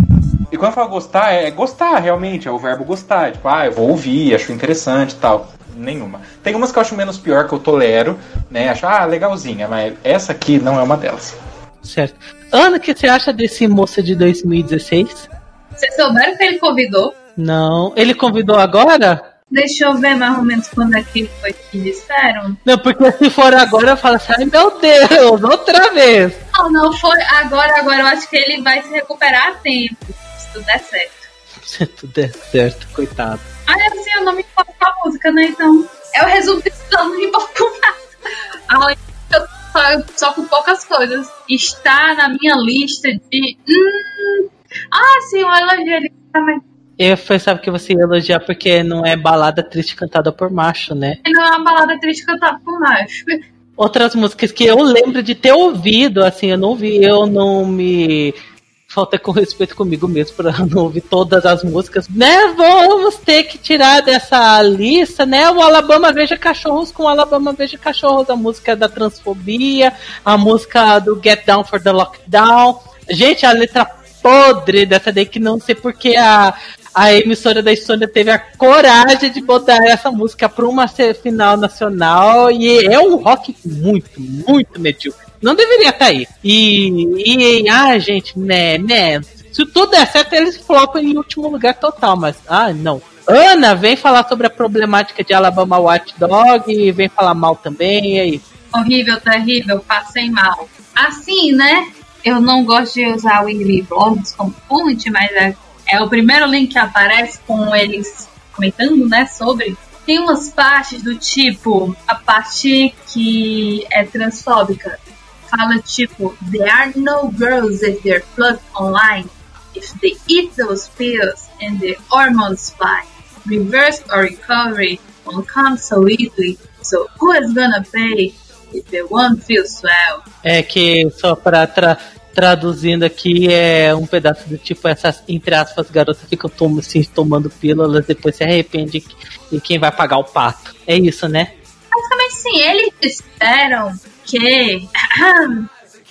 E quando eu falo gostar, é gostar realmente, é o verbo gostar. Tipo, ah, eu vou ouvir, acho interessante e tal. Nenhuma. Tem umas que eu acho menos pior, que eu tolero, né? Acho, ah, legalzinha, mas essa aqui não é uma delas.
Certo. Ana, o que você acha desse moça de 2016?
Vocês souberam que ele convidou?
Não. Ele convidou agora?
Deixa eu ver mais ou menos quando é que foi que disseram.
Não, porque se for agora, eu falo assim, ai meu Deus, outra vez.
Não, não foi agora, agora eu acho que ele vai se recuperar a tempo, se tudo der certo. *laughs*
Se tudo der certo, coitado.
Ah, assim, eu não me importo com a música, né? Então, é o resultado, não me importo com nada. De eu só, só com poucas coisas. Está na minha lista de. Hum, ah, sim, eu elogio ele também.
Eu pensava que você ia elogiar porque não é balada triste cantada por macho, né?
Não é uma balada triste cantada por macho.
Outras músicas que eu lembro de ter ouvido, assim, eu não ouvi, eu não me. Falta com respeito comigo mesmo pra *laughs* não ouvir todas as músicas, né? Vamos ter que tirar dessa lista, né? O Alabama Veja Cachorros com o Alabama Veja Cachorros, a música da transfobia, a música do Get Down for the Lockdown. Gente, a letra podre dessa daí que não sei porque a, a emissora da Estônia teve a coragem de botar essa música para uma final nacional e é um rock muito, muito medíocre. Não deveria estar aí. E, e ah, gente, né, né. Se tudo der certo, eles flopam em último lugar total, mas ah, não. Ana, vem falar sobre a problemática de Alabama Watchdog e vem falar mal também, e aí?
Horrível, terrível, passei mal. Assim, né? Eu não gosto de usar o Ingrid Blogs como fonte, mas é, é o primeiro link que aparece com eles comentando, né, sobre. Tem umas partes do tipo, a parte que é transfóbica. Fala tipo, there are no girls if they're plugged online. If they eat those pills and their hormones fly. Reverse or recovery won't come so easily. So who is gonna pay if the one feels swell?
É que só para tra traduzindo aqui é um pedaço do tipo essas entre aspas garotas ficam tom assim, tomando pílulas depois se arrepende e quem vai pagar o pato. É isso, né?
Basicamente sim, eles disseram que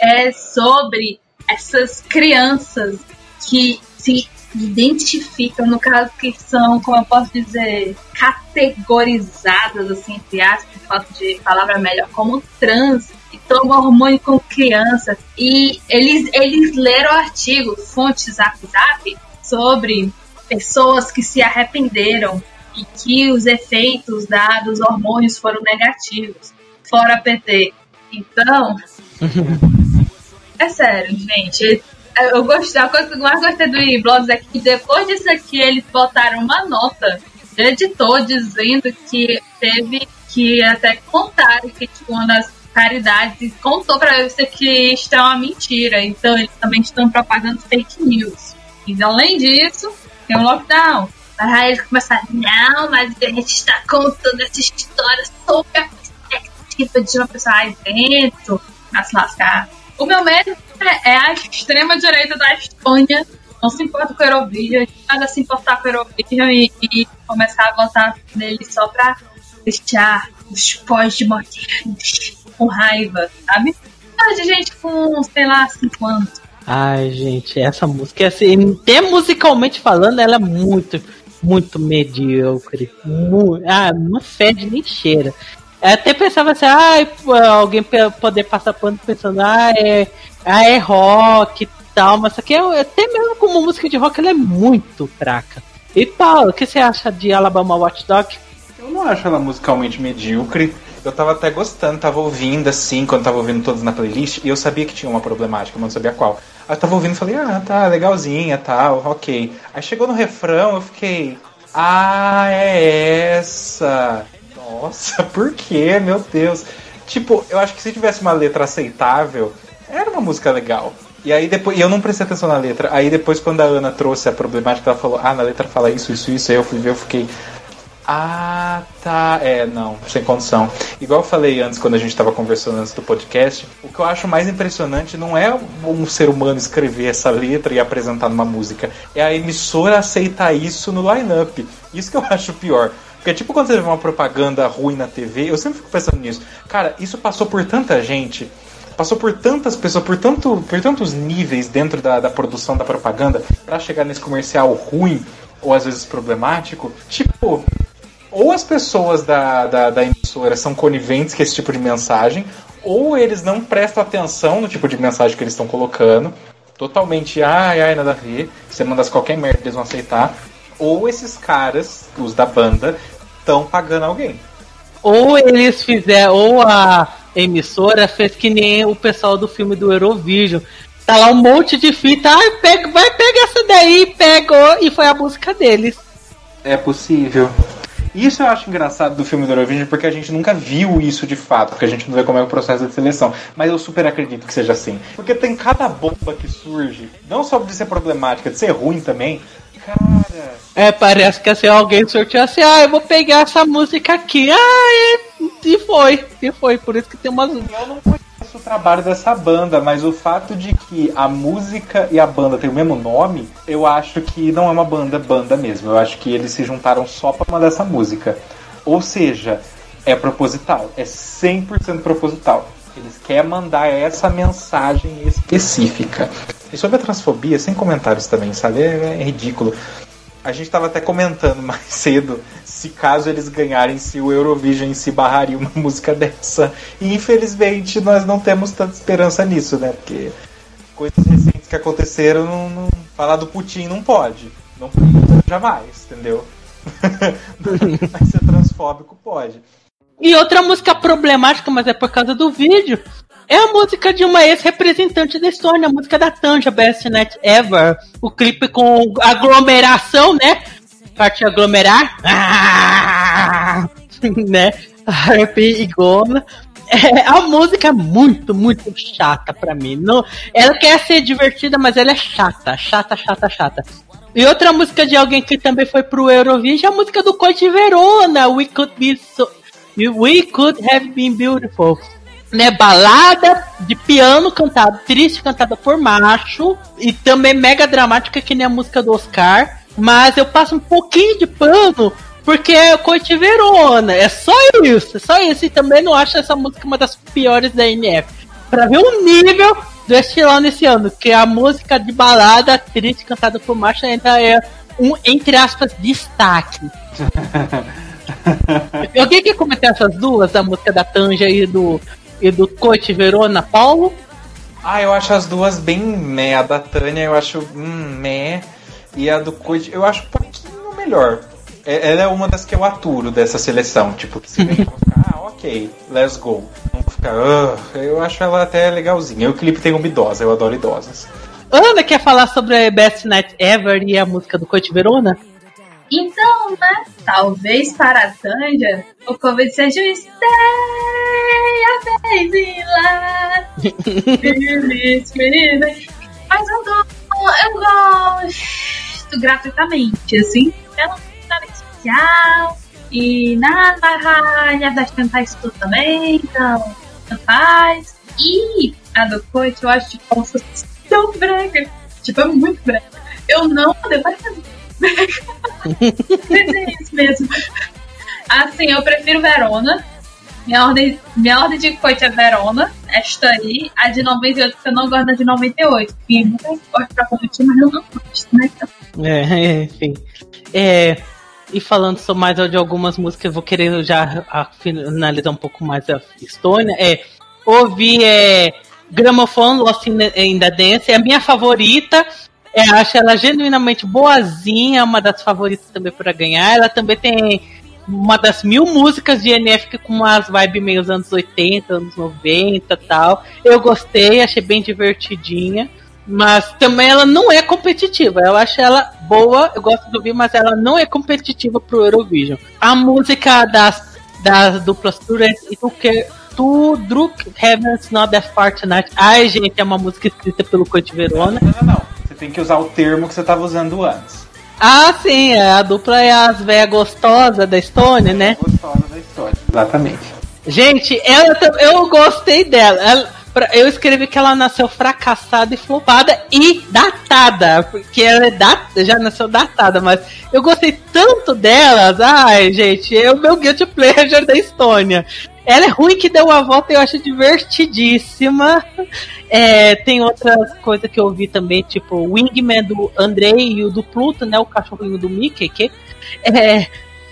é sobre essas crianças que se identificam, no caso que são, como eu posso dizer, categorizadas, assim, entre aspas, por falta de palavra melhor, como trans, e tomam hormônio com crianças. E eles, eles leram artigos, fontes zap zap, sobre pessoas que se arrependeram e que os efeitos da, dos hormônios foram negativos, fora PT. Então, *laughs* é sério, gente. Eu gostei, a coisa que eu mais gostei do e-blogs é que depois disso aqui eles botaram uma nota de editor dizendo que teve que até contaram que tipo, uma das caridade e contou pra você que isto é uma mentira. Então eles também estão propagando fake news. E além disso, tem um lockdown. Aí eles começaram, não, mas a gente está contando essa história sobre a perspectiva de uma pessoa aí dentro, a se lascar. O meu medo é a extrema-direita da Estônia não se importa com o Eurovision, nada se importar com o Eurovision e, e começar a votar nele só pra deixar os pós-modernos com raiva, sabe? De gente com, sei lá, 5 anos.
Ai, gente, essa música, assim, até musicalmente falando, ela é muito, muito medíocre. Mu- ah, não fede nem cheira. Eu até pensava assim, ah, alguém poder passar pano pensando, ah, é, ah, é rock e tal, mas aqui é, até mesmo como música de rock, ela é muito fraca. E Paulo, o que você acha de Alabama Watchdog?
Eu não acho ela musicalmente medíocre. Eu tava até gostando, tava ouvindo assim, quando tava ouvindo todos na playlist, e eu sabia que tinha uma problemática, mas não sabia qual. Aí eu tava ouvindo e falei, ah, tá, legalzinha, tal, ok. Aí chegou no refrão, eu fiquei, ah, é essa. Nossa, *laughs* por quê? Meu Deus. Tipo, eu acho que se tivesse uma letra aceitável, era uma música legal. E aí depois, e eu não prestei atenção na letra. Aí depois quando a Ana trouxe a problemática, ela falou, ah, na letra fala isso, isso, isso. Aí eu fui ver, eu fiquei, ah, tá. É, não, sem condição. Igual eu falei antes, quando a gente estava conversando antes do podcast, o que eu acho mais impressionante não é um ser humano escrever essa letra e apresentar numa música, é a emissora aceitar isso no line-up. Isso que eu *laughs* acho pior. Porque, tipo, quando você vê uma propaganda ruim na TV, eu sempre fico pensando nisso. Cara, isso passou por tanta gente passou por tantas pessoas, por, tanto, por tantos níveis dentro da, da produção da propaganda pra chegar nesse comercial ruim ou às vezes problemático. Tipo, ou as pessoas da, da, da emissora são coniventes com esse tipo de mensagem, ou eles não prestam atenção no tipo de mensagem que eles estão colocando. Totalmente, ai, ai, nada a ver. Você mandas qualquer merda, eles vão aceitar. Ou esses caras, os da banda, estão pagando alguém.
Ou eles fizeram, ou a emissora fez que nem o pessoal do filme do Eurovision. Tá lá um monte de fita, ai, pega, vai pegar essa daí, pegou, e foi a música deles.
É possível. Isso eu acho engraçado do filme do Eurovision, porque a gente nunca viu isso de fato, porque a gente não vê como é o processo de seleção. Mas eu super acredito que seja assim. Porque tem cada bomba que surge, não só de ser problemática, de ser ruim também. Cara.
É, parece que assim, alguém sorteou assim, ah, eu vou pegar essa música aqui. Ah, e, e foi, e foi. Por isso que tem umas.
Eu não conheço o trabalho dessa banda, mas o fato de que a música e a banda têm o mesmo nome, eu acho que não é uma banda banda mesmo. Eu acho que eles se juntaram só pra mandar essa música. Ou seja, é proposital, é 100% proposital. Eles querem mandar essa mensagem específica. E sobre a transfobia, sem comentários também, sabe? É, é ridículo. A gente estava até comentando mais *laughs* cedo se caso eles ganharem, se o Eurovision si barraria uma *laughs* música dessa. E infelizmente nós não temos tanta esperança nisso, né? Porque coisas recentes que aconteceram, não, não- falar do Putin não pode. Não jamais, entendeu? *laughs* Mas ser transfóbico pode.
E outra música problemática, mas é por causa do vídeo, é a música de uma ex-representante da Estônia, a música da Tanja, Best Night Ever. O clipe com aglomeração, né? Parte de aglomerar. Ah! *laughs* né? Harpy e Gona. É, a música é muito, muito chata pra mim. Não, ela quer ser divertida, mas ela é chata. Chata, chata, chata. E outra música de alguém que também foi pro Eurovision é a música do Coach Verona, We Could Be So... We Could Have Been Beautiful. Né, balada de piano cantada, triste cantada por macho e também mega dramática que nem a música do Oscar, mas eu passo um pouquinho de pano porque é Coach Verona, é só isso, é só isso e também não acho essa música uma das piores da NF. Pra ver o nível do estilão nesse ano, que a música de balada triste cantada por macho ainda é um, entre aspas, destaque. *laughs* Alguém quer comentar essas duas, a música da Tanja e do, e do Coach Verona, Paulo?
Ah, eu acho as duas bem meh. A da Tânia eu acho hum, meh. E a do Coit eu acho um pouquinho melhor. É- Ela é uma das que eu aturo dessa seleção. Tipo, que se vem *laughs* ah, ok, let's go. Não vou ficar, "Ah", eu acho ela até legalzinha. O clipe tem uma idosa, eu adoro idosas.
Ana quer falar sobre a Best Night Ever e a música do Coach Verona?
Então, né? Talvez para a Tanja o convite seja o Stay a lá. Feliz. Mas eu, go- eu gosto gratuitamente, assim. Eu não tenho nada especial. E nada vai cantar isso tudo também, então faz. E a do Coit eu acho tipo, se fosse tão brega. Tipo, é muito brega. Eu não devo fazer é isso mesmo. Assim, eu prefiro Verona. Minha ordem, minha ordem de coit é Verona, esta aí. A de 98, porque eu não gosto da de 98. E muita gosta pra competir, mas eu não gosto, né? Então,
É, enfim. É, e falando só mais de algumas músicas, eu vou querer já a- finalizar um pouco mais a Estônia. É, ouvi é, Gramophone Lost in the Dance, é a minha favorita. É, acho ela genuinamente boazinha, uma das favoritas também para ganhar. Ela também tem uma das mil músicas de NF com umas vibes meio dos anos 80, anos 90 e tal. Eu gostei, achei bem divertidinha. Mas também ela não é competitiva. Eu acho ela boa, eu gosto de ouvir, mas ela não é competitiva pro Eurovision. A música das, das duplas Tourette e do que To Druk Heavens Not That Far Tonight. Ai, gente, é uma música escrita pelo Coit Verona.
Não, não, não. Você tem que usar o termo que você tava usando antes.
Ah, sim, é, a dupla é as véia gostosa da Estônia, né?
Gostosa da história. Exatamente.
Gente, ela eu gostei dela. Ela- eu escrevi que ela nasceu fracassada e flopada e datada, porque ela é já nasceu datada, mas eu gostei tanto delas. Ai, gente, é o meu guilty pleasure da Estônia. Ela é ruim que deu a volta eu acho divertidíssima. É, tem outras coisas que eu ouvi também, tipo o Wingman do Andrei e o do Pluto, né? O cachorrinho do Mickey, que é, é,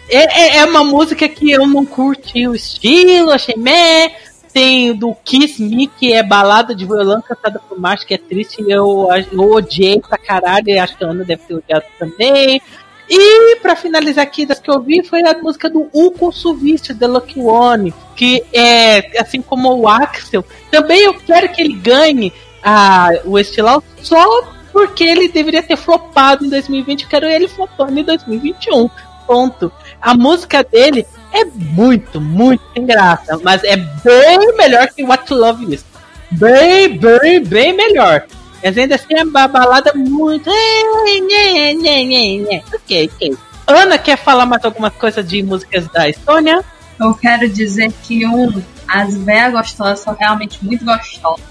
é- é uma música que eu não curti o estilo, achei meh. Tem do Kiss Me, que é balada de violão cantada por macho, que é triste. Eu, eu odiei pra caralho, e acho que a Ana deve ter odiado também. E pra finalizar aqui, das que eu vi, foi a música do Uko Suvist, The Lucky One, que é, assim como o Axel, também eu quero que ele ganhe a, o Estilau só porque ele deveria ter flopado em 2020, eu quero ele flopando em 2021. Ponto. A música dele é muito, muito sem graça, mas é bem melhor que What Love Is. Bem, bem, bem melhor. Mas ainda assim é uma balada muito. Ok, ok. Ana quer falar mais alguma coisa de músicas da Estônia?
eu quero dizer que um, as véias gostosas são realmente muito gostosas,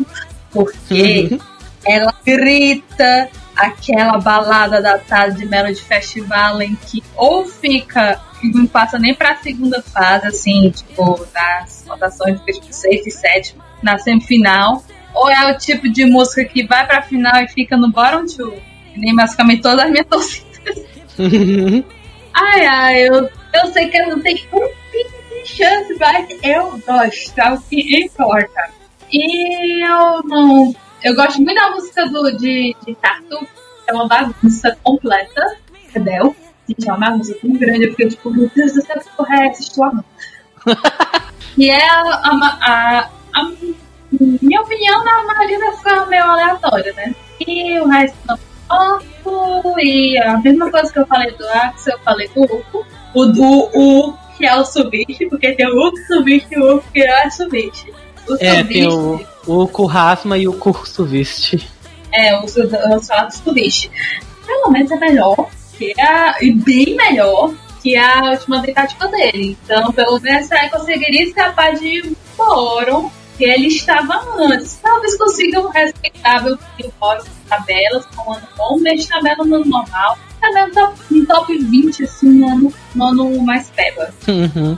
porque ela grita aquela balada da tarde de Melody Festival em que ou fica e não passa nem pra segunda fase, assim, tipo, das votações fica tipo 6 e 7 na semifinal, ou é o tipo de música que vai pra final e fica no bottom two, nem basicamente todas as minhas *laughs* torcidas. *laughs* Ai, ai, eu, eu sei que eu não tenho um pingo de chance, mas eu gosto, é o que importa. E eu não. Eu gosto muito da música do, de, de Tatu, é uma bagunça completa, entendeu? Gente, é uma bagunça tão grande, eu fiquei tipo, meu Deus do céu, que porra é essa? Estou amando. *laughs* e é a, a, a, a minha opinião, na coisas meio aleatória, né? E o resto não Oco, e a mesma coisa que eu falei do Axel, eu falei do Uco. O do U, que é o Subishi, porque tem o Uco Subishi e o Uco que é o Subishi. O
É, tem
Subishi,
o, o Kurasma e o Kursuvist.
é, o os falados do Subishi. Pelo menos é melhor, que a, e bem melhor que a última tentativa dele. Então, pelo menos aí conseguiria escapar de um fórum que ele estava antes. Talvez consiga um respeitável de tabelas, com um ano bom, de tabela no ano normal. Também um top, um top 20, assim, no ano, no ano mais peba.
Uhum.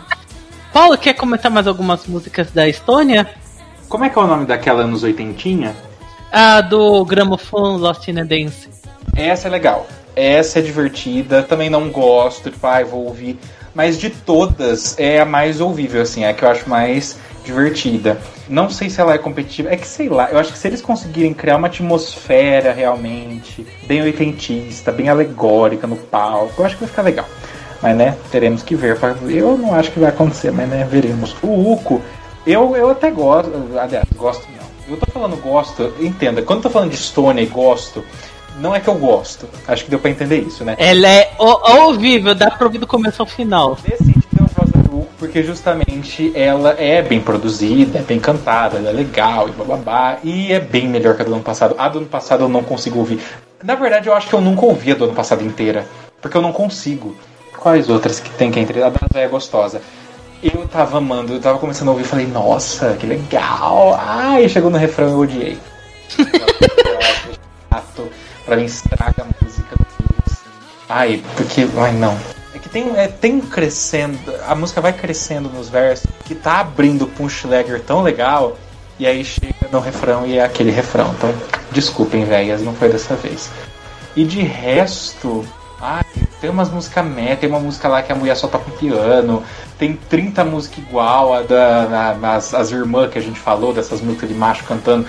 Paulo, quer comentar mais algumas músicas da Estônia?
Como é que é o nome daquela anos 80?
A do Gramophone Lost in a Dance.
Essa é legal. Essa é divertida. Também não gosto, tipo, ai, vou ouvir. Mas de todas, é a mais ouvível, assim. É a que eu acho mais divertida. Não sei se ela é competitiva. É que sei lá, eu acho que se eles conseguirem criar uma atmosfera realmente bem oitentista, bem alegórica no palco, eu acho que vai ficar legal. Mas né, teremos que ver. Eu não acho que vai acontecer, mas né, veremos. O Uco, eu, eu até gosto. Aliás, gosto não. Eu tô falando gosto, entenda, quando eu tô falando de Stone e gosto, Não é que eu gosto. Acho que deu pra entender isso, né?
Ela é ouvível, dá pra ouvir do começo ao final.
Nesse porque justamente ela é bem produzida, é bem cantada, ela é legal e bababá. E é bem melhor que a do ano passado. A do ano passado eu não consigo ouvir. Na verdade, eu acho que eu nunca ouvi a do ano passado inteira. Porque eu não consigo. Quais outras que tem que entre a da Zé é gostosa? Eu tava amando, eu tava começando a ouvir e falei, nossa, que legal. Ai, chegou no refrão eu odiei. *laughs* pra mim estraga a música. assim. Ai, porque. Ai, não. Tem, é, tem crescendo. A música vai crescendo nos versos, que tá abrindo pra um Schlegger tão legal, e aí chega no refrão e é aquele refrão. Então, desculpem, velhas, não foi dessa vez. E de resto. Ai, tem umas músicas meta, tem uma música lá que a mulher só toca um piano, tem 30 músicas igual a da, as, as irmãs que a gente falou, dessas músicas de macho cantando.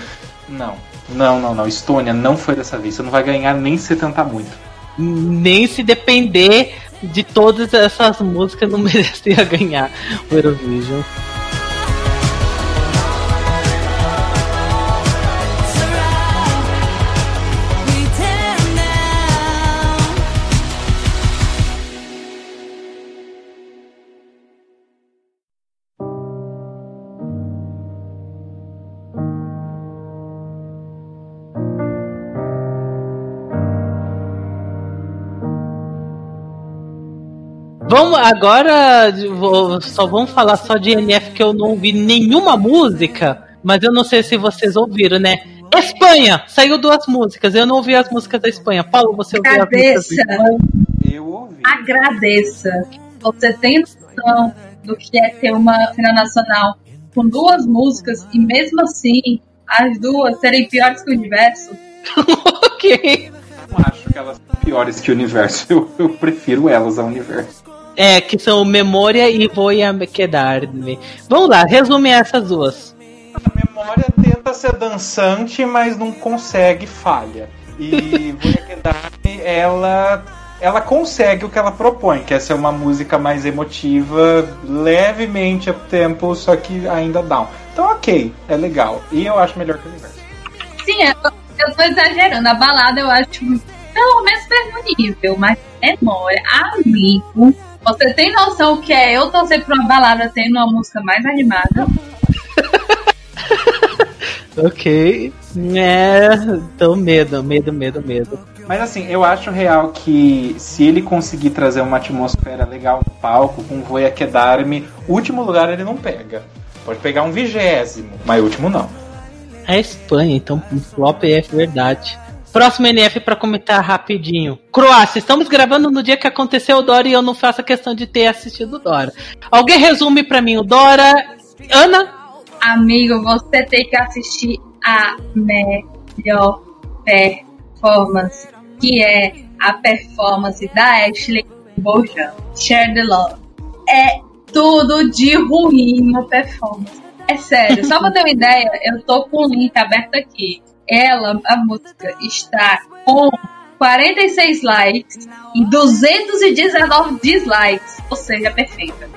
Não, não, não, não. Estônia não foi dessa vez. Você não vai ganhar nem se tentar muito.
Nem se depender de todas essas músicas, não *laughs* merecia ganhar o Eurovision. Vamos agora, vou- só vamos falar só de NF que eu não ouvi nenhuma música, mas eu não sei se vocês ouviram, né? Espanha! Saiu duas músicas, eu não ouvi as músicas da Espanha. Paulo, você ouviu as músicas?
Eu ouvi.
agradeça. Você tem noção do que é ter uma final nacional com duas músicas e mesmo assim as duas serem piores que o universo? *laughs*
ok.
não acho que elas são piores que o universo. *laughs* Eu, eu prefiro elas ao universo.
É, que são Memória e Voy a Quedar-me. Vamos lá, resume essas duas.
A memória tenta ser dançante, mas não consegue, falha. E *laughs* Voyakedame, ela ela consegue o que ela propõe, que é ser uma música mais emotiva, levemente up tempo, só que ainda down. Então, ok, é legal. E eu acho melhor que o universo.
Sim, eu, eu tô exagerando. A balada eu acho pelo menos mesmo nível, mas memória, amigo. Você tem noção o que é eu torcer pra uma balada tendo uma música mais animada? *laughs*
Ok. É, então medo, medo, medo, medo.
Mas assim, eu acho real que se ele conseguir trazer uma atmosfera legal no palco, com Voia Kedarme, último lugar ele não pega. Pode pegar um vigésimo, mas último não.
É Espanha, então flop é verdade. Próximo NF pra comentar rapidinho. Croácia, estamos gravando no dia que aconteceu o Dora e eu não faço a questão de ter assistido o Dora. Alguém resume pra mim o Dora? Ana?
Amigo, você tem que assistir a melhor performance, que é a performance da Ashley Bojan, Share the Love. É tudo de ruim no performance. É sério, só pra ter uma *laughs* ideia, eu tô com o link aberto aqui. Ela, a música, está com 46 likes e 219 dislikes, ou seja, perfeita.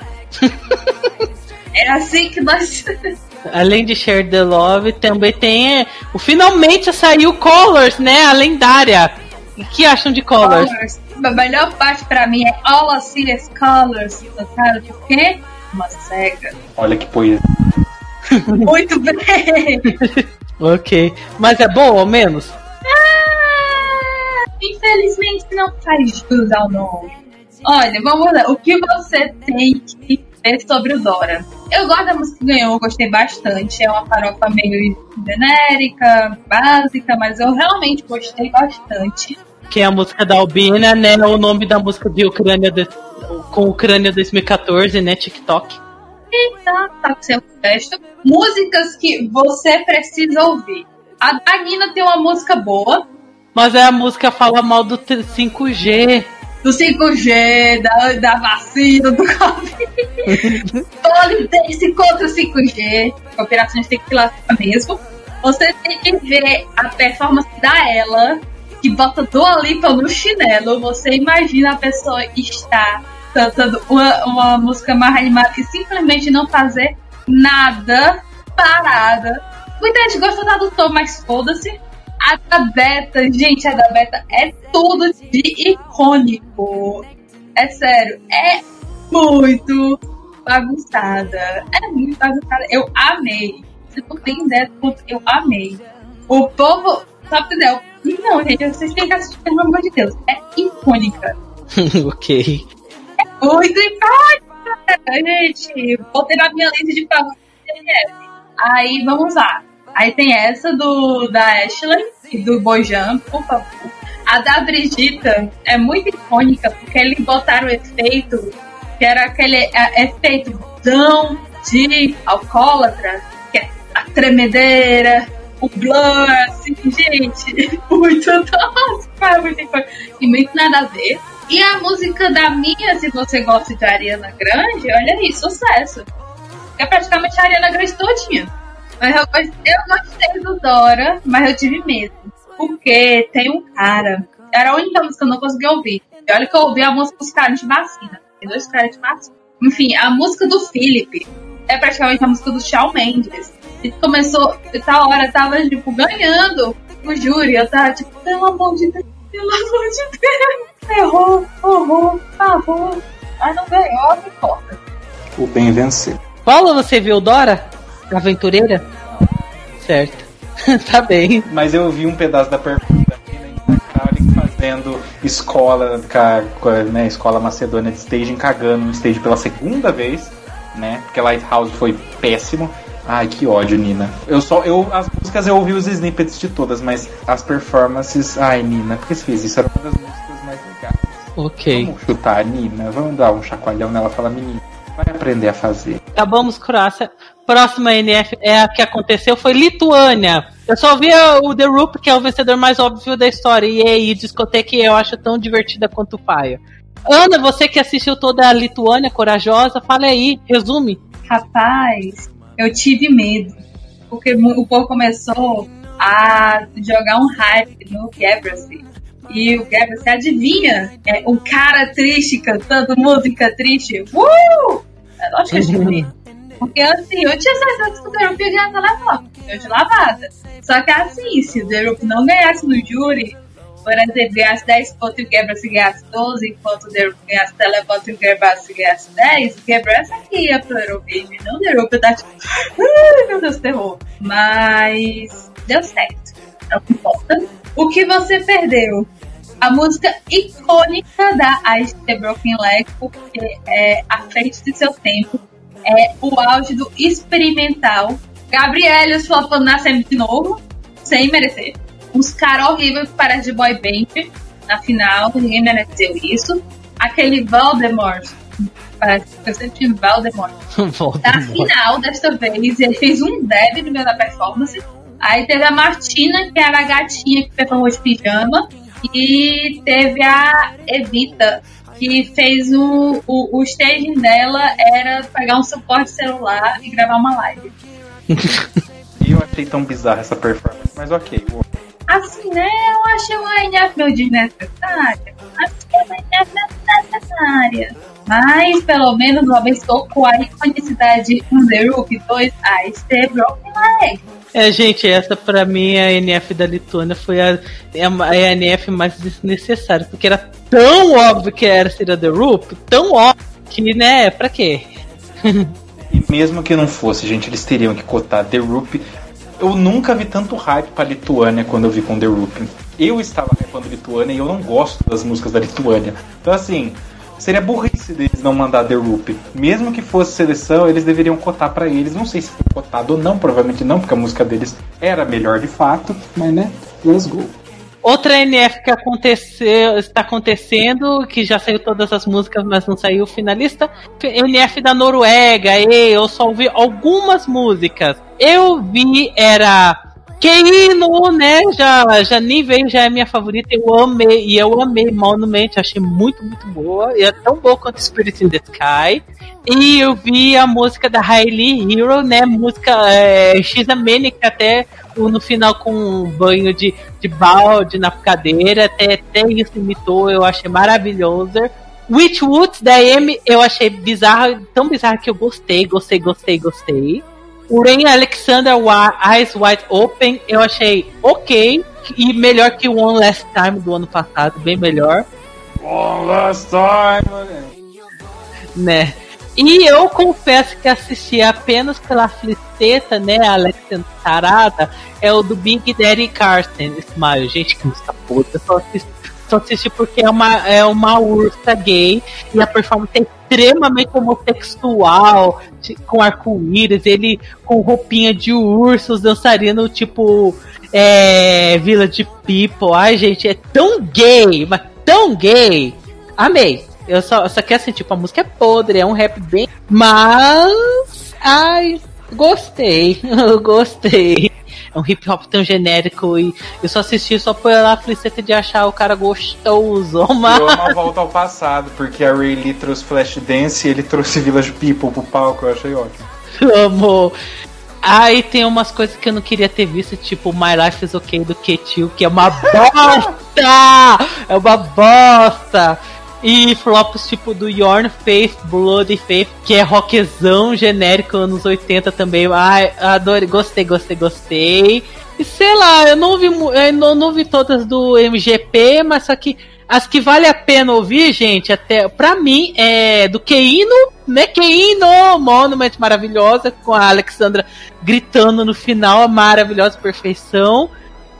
*laughs* É assim que nós.
Além de Share the Love, também tem. é, O, finalmente saiu Colors, né? A lendária. O que acham de Colors?
Colors. A melhor parte pra mim é All I See is Colors. Por quê? Uma cega.
Olha que poesia. *laughs*
Muito bem! *laughs*
Ok. Mas é bom, ao menos?
Ah, infelizmente não faz jus ao nome. Olha, vamos lá. O que você tem que ver sobre o Dora? Eu gosto da música que ganhou, eu gostei bastante. É uma farofa meio genérica, básica, mas eu realmente gostei bastante.
Que é a música da Albina, né? O nome da música de Ucrânia de- com Ucrânia 2014, né? TikTok.
E tá, seu texto. Músicas que você precisa ouvir. A da Nina tem uma música boa,
Mas é a música fala mal do t- 5G.
do 5G, da, da vacina, do Covid. *laughs* Polidense contra o 5G. Operações tem que ir lá mesmo. Você tem que ver a performance da ela, que bota Dua Lipa no chinelo. Você imagina a pessoa estar cantando uma, uma música mais animada e simplesmente não fazer nada, parada. Muita gente gosta da do Tom, mas foda-se. A da Beta, gente, a da Beta é tudo de icônico. É sério, é muito bagunçada. É muito bagunçada. Eu amei. Você não tem ideia do quanto eu amei. O povo. Só pra entender. Não, gente, vocês têm que assistir, pelo amor de Deus. É icônica. *laughs*
ok.
Muito icônica, gente. Botei na minha lista de favoritos. Aí, vamos lá. Aí tem essa do da Ashley e do Bojan, por favor. A da Brigita é muito icônica porque eles botaram o efeito que era aquele é, efeito tão de alcoólatra, que é a tremedeira, o blur, assim, gente, *laughs* muito nossa, muito icônico. E muito nada a ver. E a música da minha, se você gosta de Ariana Grande, olha aí, sucesso. É praticamente a Ariana Grande todinha. Mas eu, gost- eu gostei do Dora, mas eu tive medo. Porque tem um cara. Era a única música que eu não consegui ouvir. E olha que eu ouvi a música dos caras de vacina. Tem dois caras de vacina. Enfim, a música do Philip é praticamente a música do Shawn Mendes. E começou, tal hora tava, tipo, ganhando o júri. Eu tava, tipo, pelo amor de Deus, pelo amor de Deus. Errou, errou, favor. Mas não ganhou, não importa.
O bem venceu.
Paula, você viu Dora? Aventureira? Certo. *laughs* tá bem.
Mas eu vi um pedaço da pergunta e da Karen fazendo escola, né, escola macedônia de staging, cagando no stage pela segunda vez, né? Porque Lighthouse foi péssimo. Ai, que ódio, Nina. Eu só, eu, as músicas eu ouvi os snippets de todas, mas as performances, ai, Nina, por que você fez isso? Era uma das músicas mais legais.
Ok.
Vamos chutar a Nina, vamos dar um chacoalhão nela e falar, menina, vai aprender a fazer.
Acabamos Croácia. Próxima NF é a que aconteceu foi Lituânia. Eu só vi o The Roop, que é o vencedor mais óbvio da história. E aí, discoteca eu acho tão divertida quanto o Fire. Ana, você que assistiu toda a Lituânia, corajosa, fala aí, resume.
Rapaz, eu tive medo. Porque o povo começou a jogar um hype no Gabriel. E o Gabriel, você adivinha? É um cara triste cantando música triste. Uh! É lógico que eu tive. *laughs* Porque assim, eu tinha certeza que o Roop ia ganhar telefone. Eu de lavada. Só que assim, se o The Roop não ganhasse no júri, 10 pontos e o Gabriel ganhasse 12, enquanto o Roop ganhasse televoto e o Gabriel ganhasse 10, o Gabriel aqui ia pro Eurovision. Não o Roop tá tipo, *laughs* ai meu Deus, terror. Mas deu certo. É o que importa. O que você perdeu? A música icônica da Ice The Broken Leg, porque é à frente de seu tempo. É o auge do experimental. Gabriela flopando na semi de novo, sem merecer. Uns caras horríveis que parecem de boy band na final, ninguém mereceu isso. Aquele Voldemort, parece que eu sempre tive *laughs* Voldemort, na final desta vez, ele fez um deb no meio da performance. Aí teve a Martina, que era a gatinha que performou de pijama. E teve a Evita, que fez o, o, o staging dela era pegar um suporte celular e gravar uma live. *laughs*
E eu achei tão bizarra essa performance, mas ok.
Assim, né? Eu achei uma NF meio desnecessária. Achei uma NF desnecessária. Mas, pelo menos, uma vez tocou a iconicidade um The Rook 2, a Broken Leg.
É, gente, essa pra mim, a NF da Lituânia foi a, é a, é a NF mais desnecessária, porque era tão óbvio que era ser a The Roop, tão óbvio que, né, pra quê? *laughs*
E mesmo que não fosse, gente, eles teriam que cotar The Roop. Eu nunca vi tanto hype pra Lituânia quando eu vi com The Roop. Eu estava hypando Lituânia e eu não gosto das músicas da Lituânia. Então, assim, seria burrice deles não mandar The Roop. Mesmo que fosse seleção, eles deveriam cotar pra eles. Não sei se foi cotado ou não, provavelmente não, porque a música deles era melhor de fato. Mas, né, let's go.
Outra NF que aconteceu, está acontecendo, que já saiu todas as músicas, mas não saiu o finalista. NF da Noruega, e eu só ouvi algumas músicas. Eu vi, era Keino, né? Já, já nem veio, já é minha favorita. Eu amei, e eu amei Monument, achei muito, muito boa. E é tão boa quanto Spirit in the Sky. E eu vi a música da Hailey Hero, né? Música é, X Manic até no final com um banho de, de balde na cadeira. Até, até isso imitou, eu achei maravilhoso. Witchwood da Amy, eu achei bizarra, tão bizarra que eu gostei, gostei, gostei, gostei. O Rain Alexander Eyes Wide Open, eu achei ok. E melhor que o One Last Time do ano passado, bem melhor,
One last time.
né? E eu confesso que assisti apenas pela fliceta, né? A Alexandra Tarada, é o do Big Daddy Carson, Smile. Gente, que música puta. Só assisti, só assisti porque é uma, é uma ursa gay e a performance é extremamente homossexual, de- com arco-íris, ele com roupinha de urso, os tipo é, Village People. Ai, gente, é tão gay, mas tão gay. Amei. Eu só, eu só quero assim, tipo, a música é podre, é um rap bem. Mas. Ai, gostei. *laughs* Eu gostei. É um hip hop tão genérico e eu só assisti só pela fliceta de achar o cara gostoso. *laughs* Mas...
Eu amo a volta ao passado, porque a Ray Lee trouxe Flashdance e ele trouxe Village People pro palco, eu achei ótimo. *laughs*
Amo. Aí tem umas coisas que eu não queria ter visto, tipo My Life is Okay do Ketil, que é uma bosta! é uma bosta! E flops tipo do Yorn Faith, Bloody Faith, que é rockzão genérico anos 80 também. Ai, adorei, gostei, gostei, gostei. E sei lá, eu não vi, eu não, não todas do MGP, mas só que as que vale a pena ouvir, gente, até pra mim é do Keino, né? Keino, Monument maravilhosa, com a Alexandra gritando no final, a maravilhosa perfeição.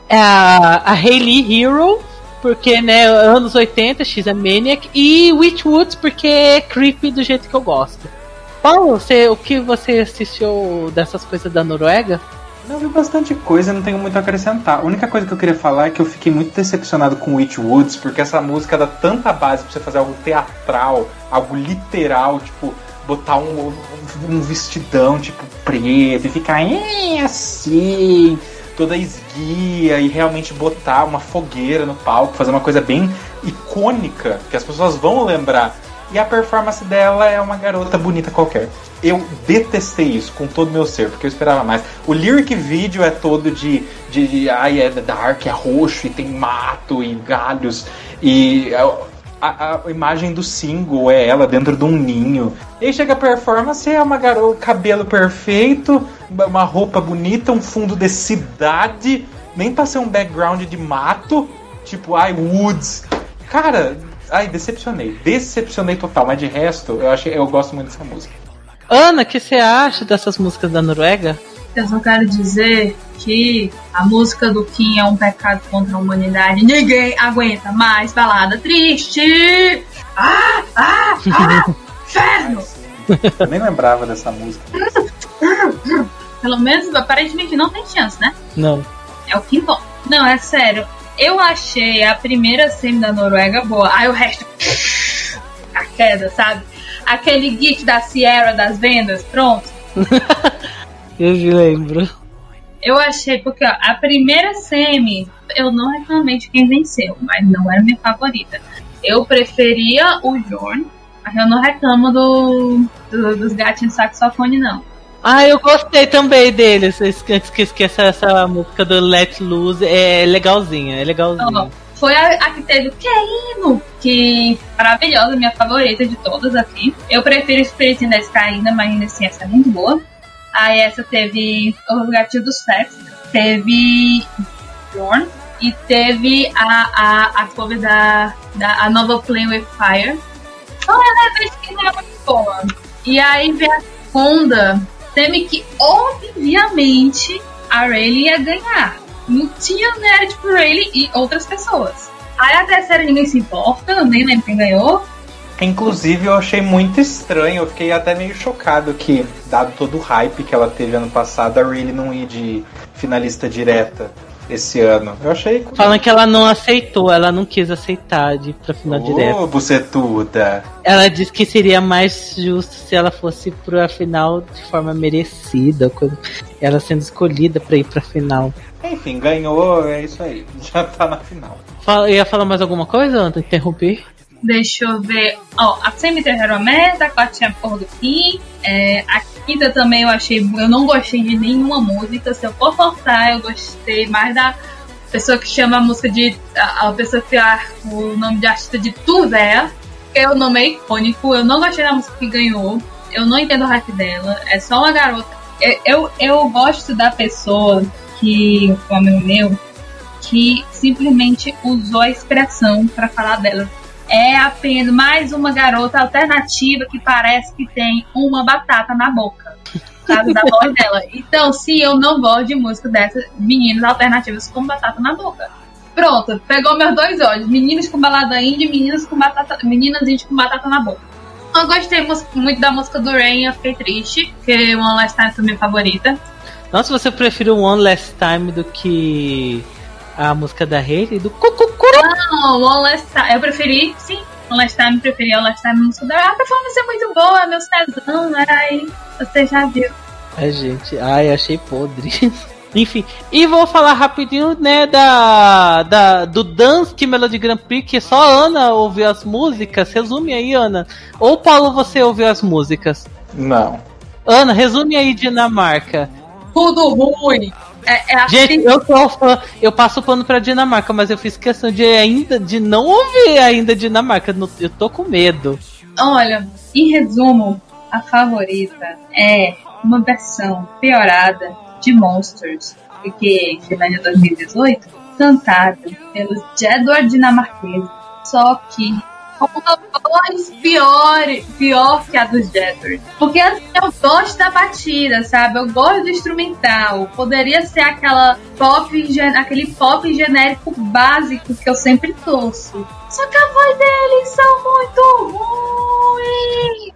A, a Hayley Hero, porque, né, anos 80, X é Maniac, e Witchwoods, porque é creepy do jeito que eu gosto. Paulo, você, o que você assistiu dessas coisas da Noruega?
Eu vi bastante coisa, não tenho muito a acrescentar. A única coisa que eu queria falar é que eu fiquei muito decepcionado com Witch Woods, porque essa música dá tanta base pra você fazer algo teatral, algo literal, tipo, botar um, um vestidão, tipo, preto, e ficar "É, assim, toda esguia, e realmente botar uma fogueira no palco, fazer uma coisa bem icônica, que as pessoas vão lembrar. E a performance dela é uma garota bonita qualquer. Eu detestei isso com todo meu ser, porque eu esperava mais. O lyric vídeo é todo de, de, de ai, é dark, é roxo, e tem mato e galhos. E a, a- imagem do single é ela dentro de um ninho. E aí chega a performance, é uma garota, cabelo perfeito, uma roupa bonita, um fundo de cidade, nem pra ser um background de mato, tipo, ai, woods. Cara, ai, decepcionei. Decepcionei total, mas de resto, eu achei, eu gosto muito dessa música.
Ana, o que você acha dessas músicas da Noruega?
Eu só quero dizer que a música do Kim é um pecado contra a humanidade. Ninguém aguenta mais balada triste. Ah, ah, ah, inferno!
Eu nem lembrava dessa música.
Pelo menos, aparentemente, não tem chance, né?
Não.
É o Kim Bom. Não, é sério. Eu achei a primeira semi da Noruega boa. Aí o resto. A queda, sabe? Aquele git da Sierra das vendas, pronto. *laughs*
Eu lembro.
Eu achei, porque ó, a primeira semi, eu não reclamei de quem venceu, mas não era minha favorita. Eu preferia o Jorn, mas eu não reclamo do, do- dos gatinhos saxofone, não.
Ah, eu gostei também deles. Antes que esqueça essa música do Let Loose. É legalzinha, é legalzinha.
foi a, a que teve o Keino, que maravilhosa, minha favorita de todas aqui. Eu prefiro Spirit in the Sky ainda, mas ainda assim essa é muito boa. Aí essa teve Os Gatinhos do Sexo, teve Jorn e teve a, a, a cover da, da a nova Play with Fire. Então ela é que não boa. E aí vem a segunda, teme que obviamente a Rayleigh ia ganhar. Não tinha mérito pro Rayleigh e outras pessoas. Aí a terceira ninguém se importa, nem lembro quem ganhou.
Inclusive, eu achei muito estranho, eu fiquei até meio chocado que, dado todo o hype que ela teve ano passado, a Riley não ir de finalista direta esse ano. Eu achei.
Falando que ela não aceitou, ela não quis aceitar de ir pra final direta.
Ô, bucetuda.
Ela disse que seria mais justo se ela fosse pra final de forma merecida, ela sendo escolhida pra ir pra final.
Enfim, ganhou, é isso aí. *laughs* Já tá na final.
Fala, ia falar mais alguma coisa de interromper?
Deixa eu ver. Ó, a semi-terceira era uma merda, a quarta tinha a porra do Kim. É, a quinta também eu achei. Eu não gostei de nenhuma música. Se eu for forçar, eu gostei mais da pessoa que chama a música de. A, a pessoa que tem o nome de artista de Tuzé. Que o nome é icônico. Eu não gostei da música que ganhou. Eu não entendo o hype dela. É só uma garota. Eu, eu, eu gosto da pessoa que. Um amigo meu. que simplesmente usou a expressão para falar dela. É apenas mais uma garota alternativa que parece que tem uma batata na boca. Sabe, da voz dela. Então, se eu não gosto de música dessas meninas alternativas com batata na boca. Pronto, pegou meus dois olhos. Meninas com balada indie, meninas com batata, meninas indie com batata na boca. Eu gostei muito da música do Rain, eu fiquei triste, porque One Last Time foi minha favorita.
Nossa, você preferiu One Last Time do que a música da Hayley? Do Cucucuru?
Não, One Last Time, eu preferi, sim, One Last Time, preferi One Last Time, a música da A performance é muito boa, meus tesão, né? Aí você já viu.
Ai, gente, ai, achei podre. *laughs* Enfim, e vou falar rapidinho, né, da, da do Dance Melody Grand Prix, que só a Ana ouviu as músicas. Resume aí, Ana. Ou Paulo, você ouviu as músicas?
Não.
Ana, resume aí Dinamarca.
Tudo ruim. É, é
Gente,
assim,
eu sou fã, eu passo pano pra Dinamarca, mas eu fiz questão de ainda de não ouvir ainda Dinamarca. Eu tô com medo.
Olha, em resumo, a favorita é uma versão piorada de Monsters, porque Finlândia 2018, cantada pelos Jedward dinamarqueses, só que uma voz pior, pior que a dos Jedward. Porque assim, eu gosto da batida, sabe? Eu gosto do instrumental. Poderia ser aquela pop, aquele pop genérico básico que eu sempre torço. Só que a voz deles são muito ruins.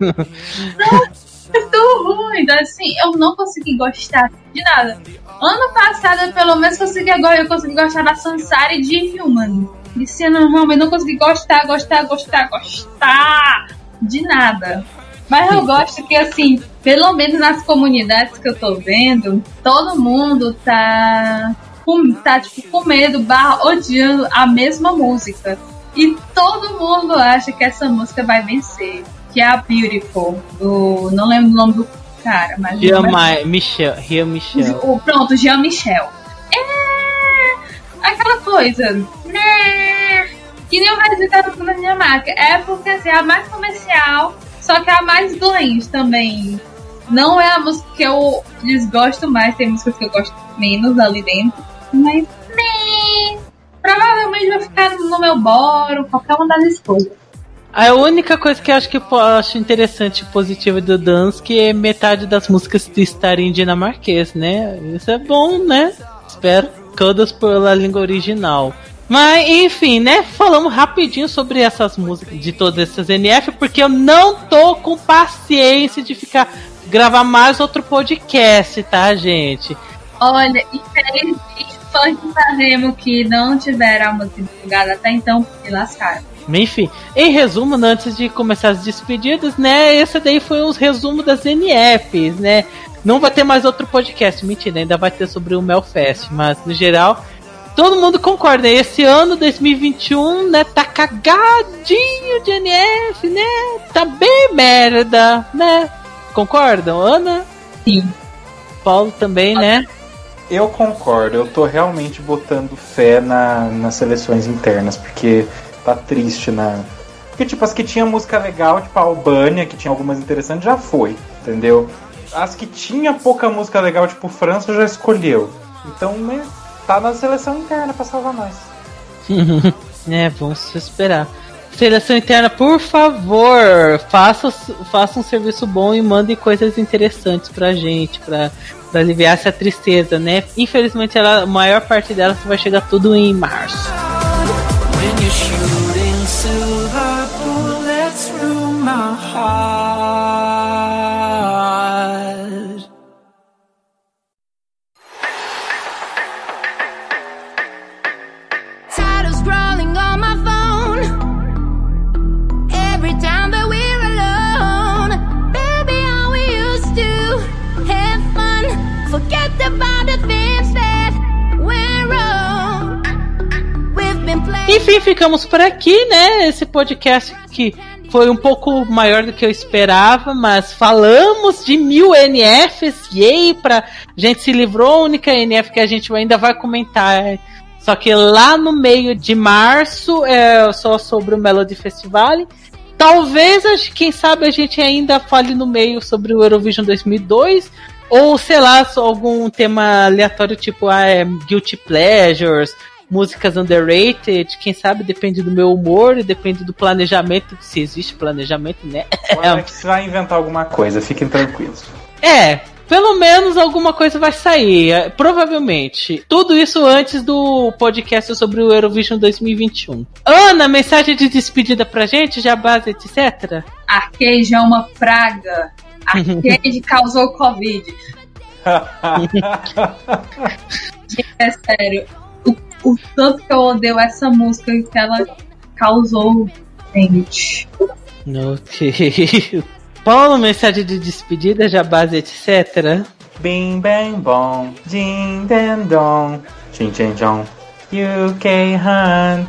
*laughs* muito ruim. Então, assim, eu não consegui gostar de nada. Ano passado, eu pelo menos consegui agora, eu consegui gostar da Sansari de Human. Esse ano, realmente, não consegui gostar, gostar, gostar, gostar de nada. Mas eu gosto que, assim, pelo menos nas comunidades que eu tô vendo, todo mundo tá, com, tá tipo, com medo, barra, odiando a mesma música. E todo mundo acha que essa música vai vencer. Que é a Beautiful, do. Não lembro o nome do cara, mas.
Ma- Michel, Ria Michel.
O, pronto, Jean Michel. É aquela coisa. Né? Que nem o resultado da Dinamarca. É porque assim, é a mais comercial, só que é a mais doente também. Não é a música que eu desgosto mais, tem músicas que eu gosto menos ali dentro. Mas. Né? Provavelmente vai ficar no meu boro, qualquer uma das escolhas.
A única coisa que eu acho que eu acho interessante e positiva do Dance é metade das músicas estarem em dinamarquês, né? Isso é bom, né? Espero todas pela língua original. Mas, enfim, né? Falamos rapidinho sobre essas músicas de todas essas NF, porque eu não tô com paciência de ficar gravar mais outro podcast, tá, gente?
Olha, infelizmente, fãs de Sanremo que não tiveram a música divulgada até então, se lascaram.
Enfim, em resumo, né, antes de começar as despedidas, né? Esse daí foi os resumos das NFs, né? Não vai ter mais outro podcast, mentira, ainda vai ter sobre o Melfest, mas no geral, todo mundo concorda. Esse ano, 2021, né, tá cagadinho de NF, né? Tá bem merda, né? Concordam, Ana?
Sim.
Paulo também, né?
Eu concordo, eu tô realmente botando fé na, nas seleções internas, porque tá triste na. Porque, tipo, as que tinha música legal, tipo a Albânia, que tinha algumas interessantes, já foi, entendeu? As que tinha pouca música legal, tipo França, já escolheu. Então, né, tá na seleção interna pra salvar nós. *laughs*
É, vamos esperar. Seleção interna, por favor, faça, faça um serviço bom e mande coisas interessantes pra gente, pra, pra aliviar essa tristeza, né? Infelizmente, ela, a maior parte dela vai chegar tudo em março.
When you're shooting silver bullets through my heart.
Enfim, ficamos por aqui, né? Esse podcast que foi um pouco maior do que eu esperava, mas falamos de mil NFs, yay, pra gente se livrou, a única NF que a gente ainda vai comentar. Só que lá no meio de março é só sobre o Melody Festival. Talvez, quem sabe, a gente ainda fale no meio sobre o Eurovision 2002. Ou, sei lá, algum tema aleatório, tipo ah, é, Guilty Pleasures, músicas underrated, quem sabe depende do meu humor e depende do planejamento, se existe planejamento, né?
O *laughs* Alex vai inventar alguma coisa, fiquem tranquilos.
É, pelo menos alguma coisa vai sair, é, provavelmente. Tudo isso antes do podcast sobre o Eurovision 2021. Ana, mensagem de despedida pra gente, jabás, etc.
Arcade é uma praga. Arcade *laughs* causou Covid. *laughs* É sério. O, tanto que eu odeio essa música que ela causou, gente.
Ok. *laughs* Paulo, mensagem de despedida, jabás, etc.
Bing bang bom, din den dong, chin chin chong. UK Han.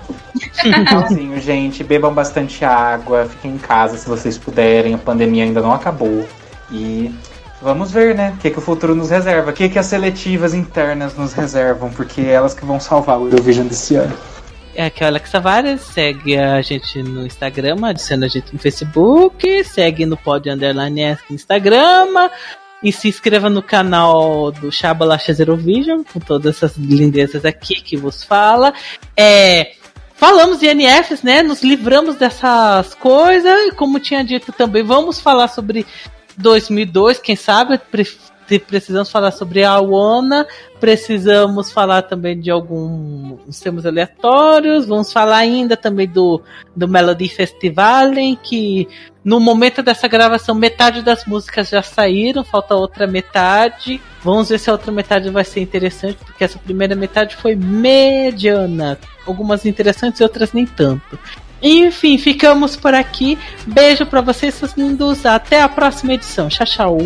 Finalzinho, *laughs* gente. Bebam bastante água, fiquem em casa se vocês puderem. A pandemia ainda não acabou. E vamos ver, né? O que, que o futuro nos reserva. O que, que as seletivas internas nos reservam. Porque é elas que vão salvar o Eurovision desse ano.
É aqui é o Alex Tavares, segue a gente no Instagram, adiciona a gente no Facebook, segue no Pod Underline no Instagram, e se inscreva no canal do Shabalacha Zero Vision, com todas essas lindezas aqui que vos fala. É, falamos de NFs, né? Nos livramos dessas coisas, e como tinha dito também, vamos falar sobre 2002, quem sabe precisamos falar sobre a Wona, precisamos falar também de alguns temas aleatórios, vamos falar ainda também do, do Melody Festival, em que no momento dessa gravação metade das músicas já saíram, falta outra metade. Vamos ver se a outra metade vai ser interessante, porque essa primeira metade foi mediana. Algumas interessantes e outras nem tanto. Enfim, ficamos por aqui. Beijo para vocês, seus lindos. Até a próxima edição. Tchau, tchau.